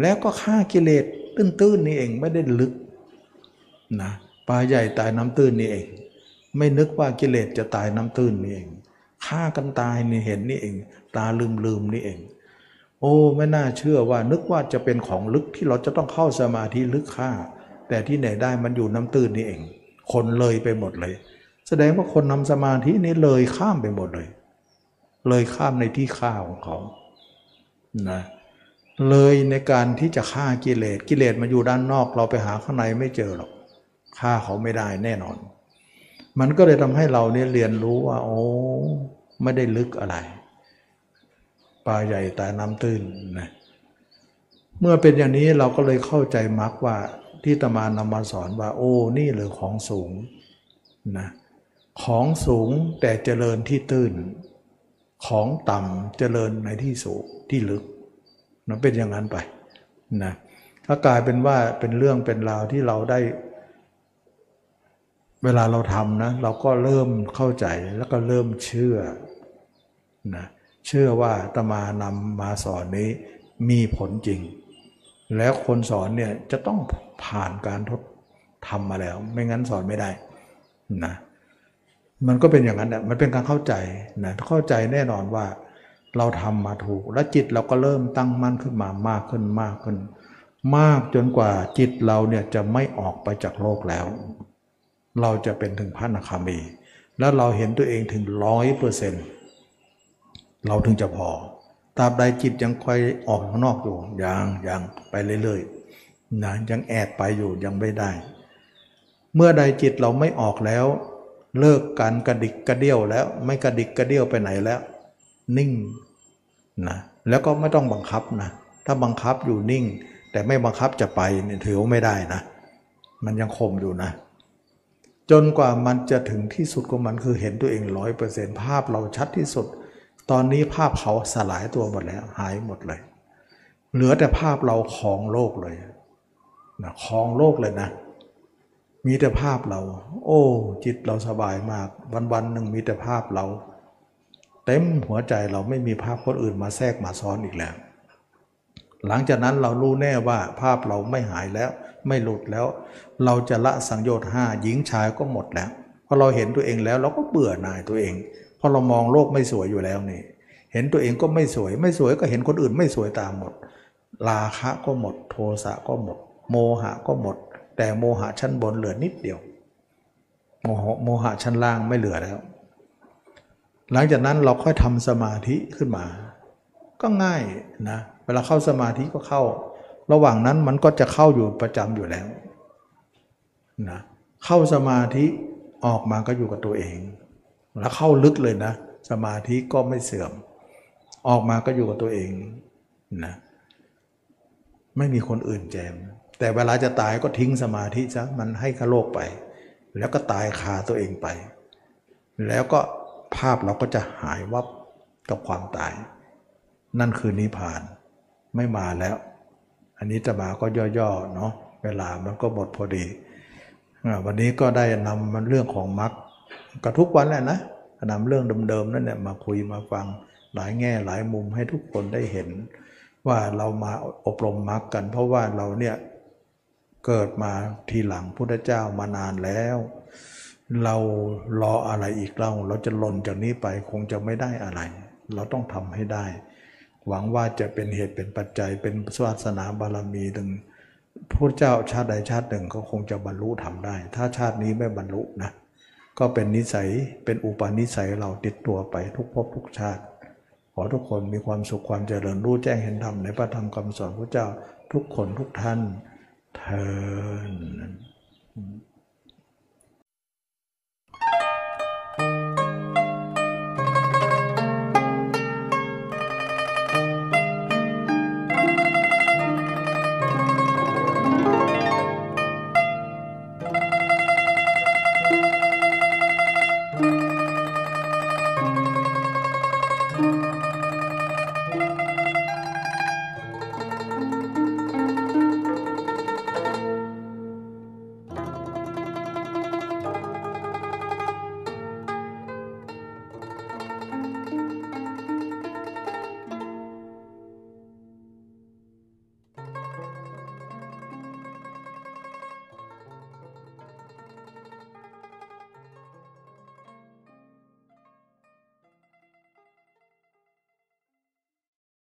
แล้วก็ฆ่ากิเลสตื้นๆนี่เองไม่ได้ลึกนะปลาใหญ่ตายน้ำตื้นนี่เอง ไม่นึกว่ากิเลสจะตายน้ำตื้นนี่เองฆ่ากันตายนี่เห็นนี่เอง ตาลืมลืมนี่เอง โอ้ไม่น่าเชื่อว่านึกว่าจะเป็นของลึกที่เราจะต้องเข้าสมาธิลึกฆ่า แต่ที่ไหนได้มันอยู่น้ำตื้นนี่เอง คนเลยไปหมดเลย แสดงว่าคนนำสมาธินี้เลยข้ามไปหมดเลย เลยข้ามในที่ฆ่าของเขานะเลยในการที่จะฆ่ากิเลสกิเลสมาอยู่ด้านนอก เราไปหาข้างในไม่เจอหรอกฆ่าเขาไม่ได้แน่นอน มันก็เลยทำให้เราเนี่ยเรียนรู้ว่า โอ้ไม่ได้ลึกอะไรปลาใหญ่แต่น้ำตื้นนะเมื่อเป็นอย่างนี้เราก็เลยเข้าใจมรรคว่า ที่ตมานำมาสอนว่า โอ้ นี่หรือของสูงนะของสูงแต่เจริญที่ตื้น ของต่ำเจริญในที่สูงที่ลึกมันเป็นอย่างนั้นไปนะถ้ากลายเป็นว่าเป็นเรื่องเป็นราวที่เราได้ เวลาเราทำนะเราก็เริ่มเข้าใจแล้วก็เริ่มเชื่อนะเชื่อว่าตมานำมาสอนนี้มีผลจริง แล้วคนสอนเนี่ยจะต้องผ่านการทดทำมาแล้ว ไม่งั้นสอนไม่ได้นะมันก็เป็นอย่างนั้นแหละมันเป็นการเข้าใจนะเข้าใจแน่นอนว่าเราทำมาถูก และจิตเราก็เริ่มตั้งมั่นขึ้นมามากขึ้นมากขึ้น มากจนกว่าจิตเราเนี่ยจะไม่ออกไปจากโลกแล้ว เราจะเป็นถึงพระนาคามี แล้วเราเห็นตัวเองถึงร้อยเปอร์เซ็นต์เราถึงจะพอ ตราบใดจิตยังคอยออกข้างนอกอยู่ยังยังไปเรื่อยๆนะยังแอบไปอยู่ยังไม่ได้ เมื่อใดจิตเราไม่ออกแล้ว เลิกการกระดิกกระเดี่ยวแล้ว ไม่กระดิกกระเดี่ยวไปไหนแล้ว นิ่งนะแล้วก็ไม่ต้องบังคับนะถ้าบังคับอยู่นิ่ง แต่ไม่บังคับจะไปเนี่ยถือว่าไม่ได้นะ มันยังคมอยู่นะ จนกว่ามันจะถึงที่สุดของมันคือเห็นตัวเองร้อยเปอร์เซ็นต์ภาพเราชัดที่สุด ตอนนี้ภาพเขาสลายตัวหมดแล้ว หายหมดเลย เหลือแต่ภาพเราของโลกเลยนะของโลกเลยนะ มีแต่ภาพเรา โอ้ จิตเราสบายมาก วันวันหนึ่งมีแต่ภาพเรา เต็มหัวใจเราไม่มีภาพคนอื่นมาแทรกมาซ้อนอีกแล้ว หลังจากนั้นเรารู้แน่ว่าภาพเราไม่หายแล้ว ไม่หลุดแล้ว เราจะละสังโยชน์ห้าหญิงชายก็หมดแล้วพอเราเห็นตัวเองแล้วเราก็เบื่อหน่ายตัวเอง พอเรามองโลกไม่สวยอยู่แล้วนี่ เห็นตัวเองก็ไม่สวย ไม่สวยก็เห็นคนอื่นไม่สวยตามหมด ราคะก็หมด โทสะก็หมด โมหะก็หมด แต่โมหะชั้นบนเหลือนิดเดียว โมหะโมหะชั้นล่างไม่เหลือแล้ว หลังจากนั้นเราค่อยทำสมาธิขึ้นมา ก็ง่ายนะ เวลาเข้าสมาธิก็เข้า ระหว่างนั้นมันก็จะเข้าอยู่ประจำอยู่แล้วนะเข้าสมาธิออกมาก็อยู่กับตัวเอง แล้วเข้าลึกเลยนะ สมาธิก็ไม่เสื่อม ออกมาก็อยู่กับตัวเองนะไม่มีคนอื่นแจม แต่เวลาจะตายก็ทิ้งสมาธิซะมันให้ขโลกไป แล้วก็ตายคาตัวเองไป แล้วก็ภาพเราก็จะหายวับกับความตาย นั่นคือนิพพานไม่มาแล้ว อันนี้จะมาก็ย่อๆเนาะเวลามันก็หมดพอดี วันนี้ก็ได้นำมันเรื่องของมรรค ก็ทุกวันแหละนะนำเรื่องเดิมๆนั่นแหละมาคุยมาฟังหลายแง่หลายมุมให้ทุกคนได้เห็น ว่าเรามาอบรมมรรคกัน เพราะว่าเราเนี่ยเกิดมาทีหลังพุทธเจ้ามานานแล้ว เรารออะไรอีกเล่าเราจะหล่นจากนี้ไปคงจะไม่ได้อะไร เราต้องทำให้ได้ หวังว่าจะเป็นเหตุเป็นปัจจัยเป็นศาสนาบารมีถึงพระเจ้าชาติใดชาติหนึ่งก็คงจะบรรลุทำได้ ถ้าชาตินี้ไม่บรรลุนะ ก็เป็นนิสัยเป็นอุปนิสัยเราติดตัวไปทุกภพทุกชาติ ขอทุกคนมีความสุขความเจริญรู้แจ้งเห็นธรรมในพระธรรมคำสอนพระเจ้าทุกคนทุกท่านเทอ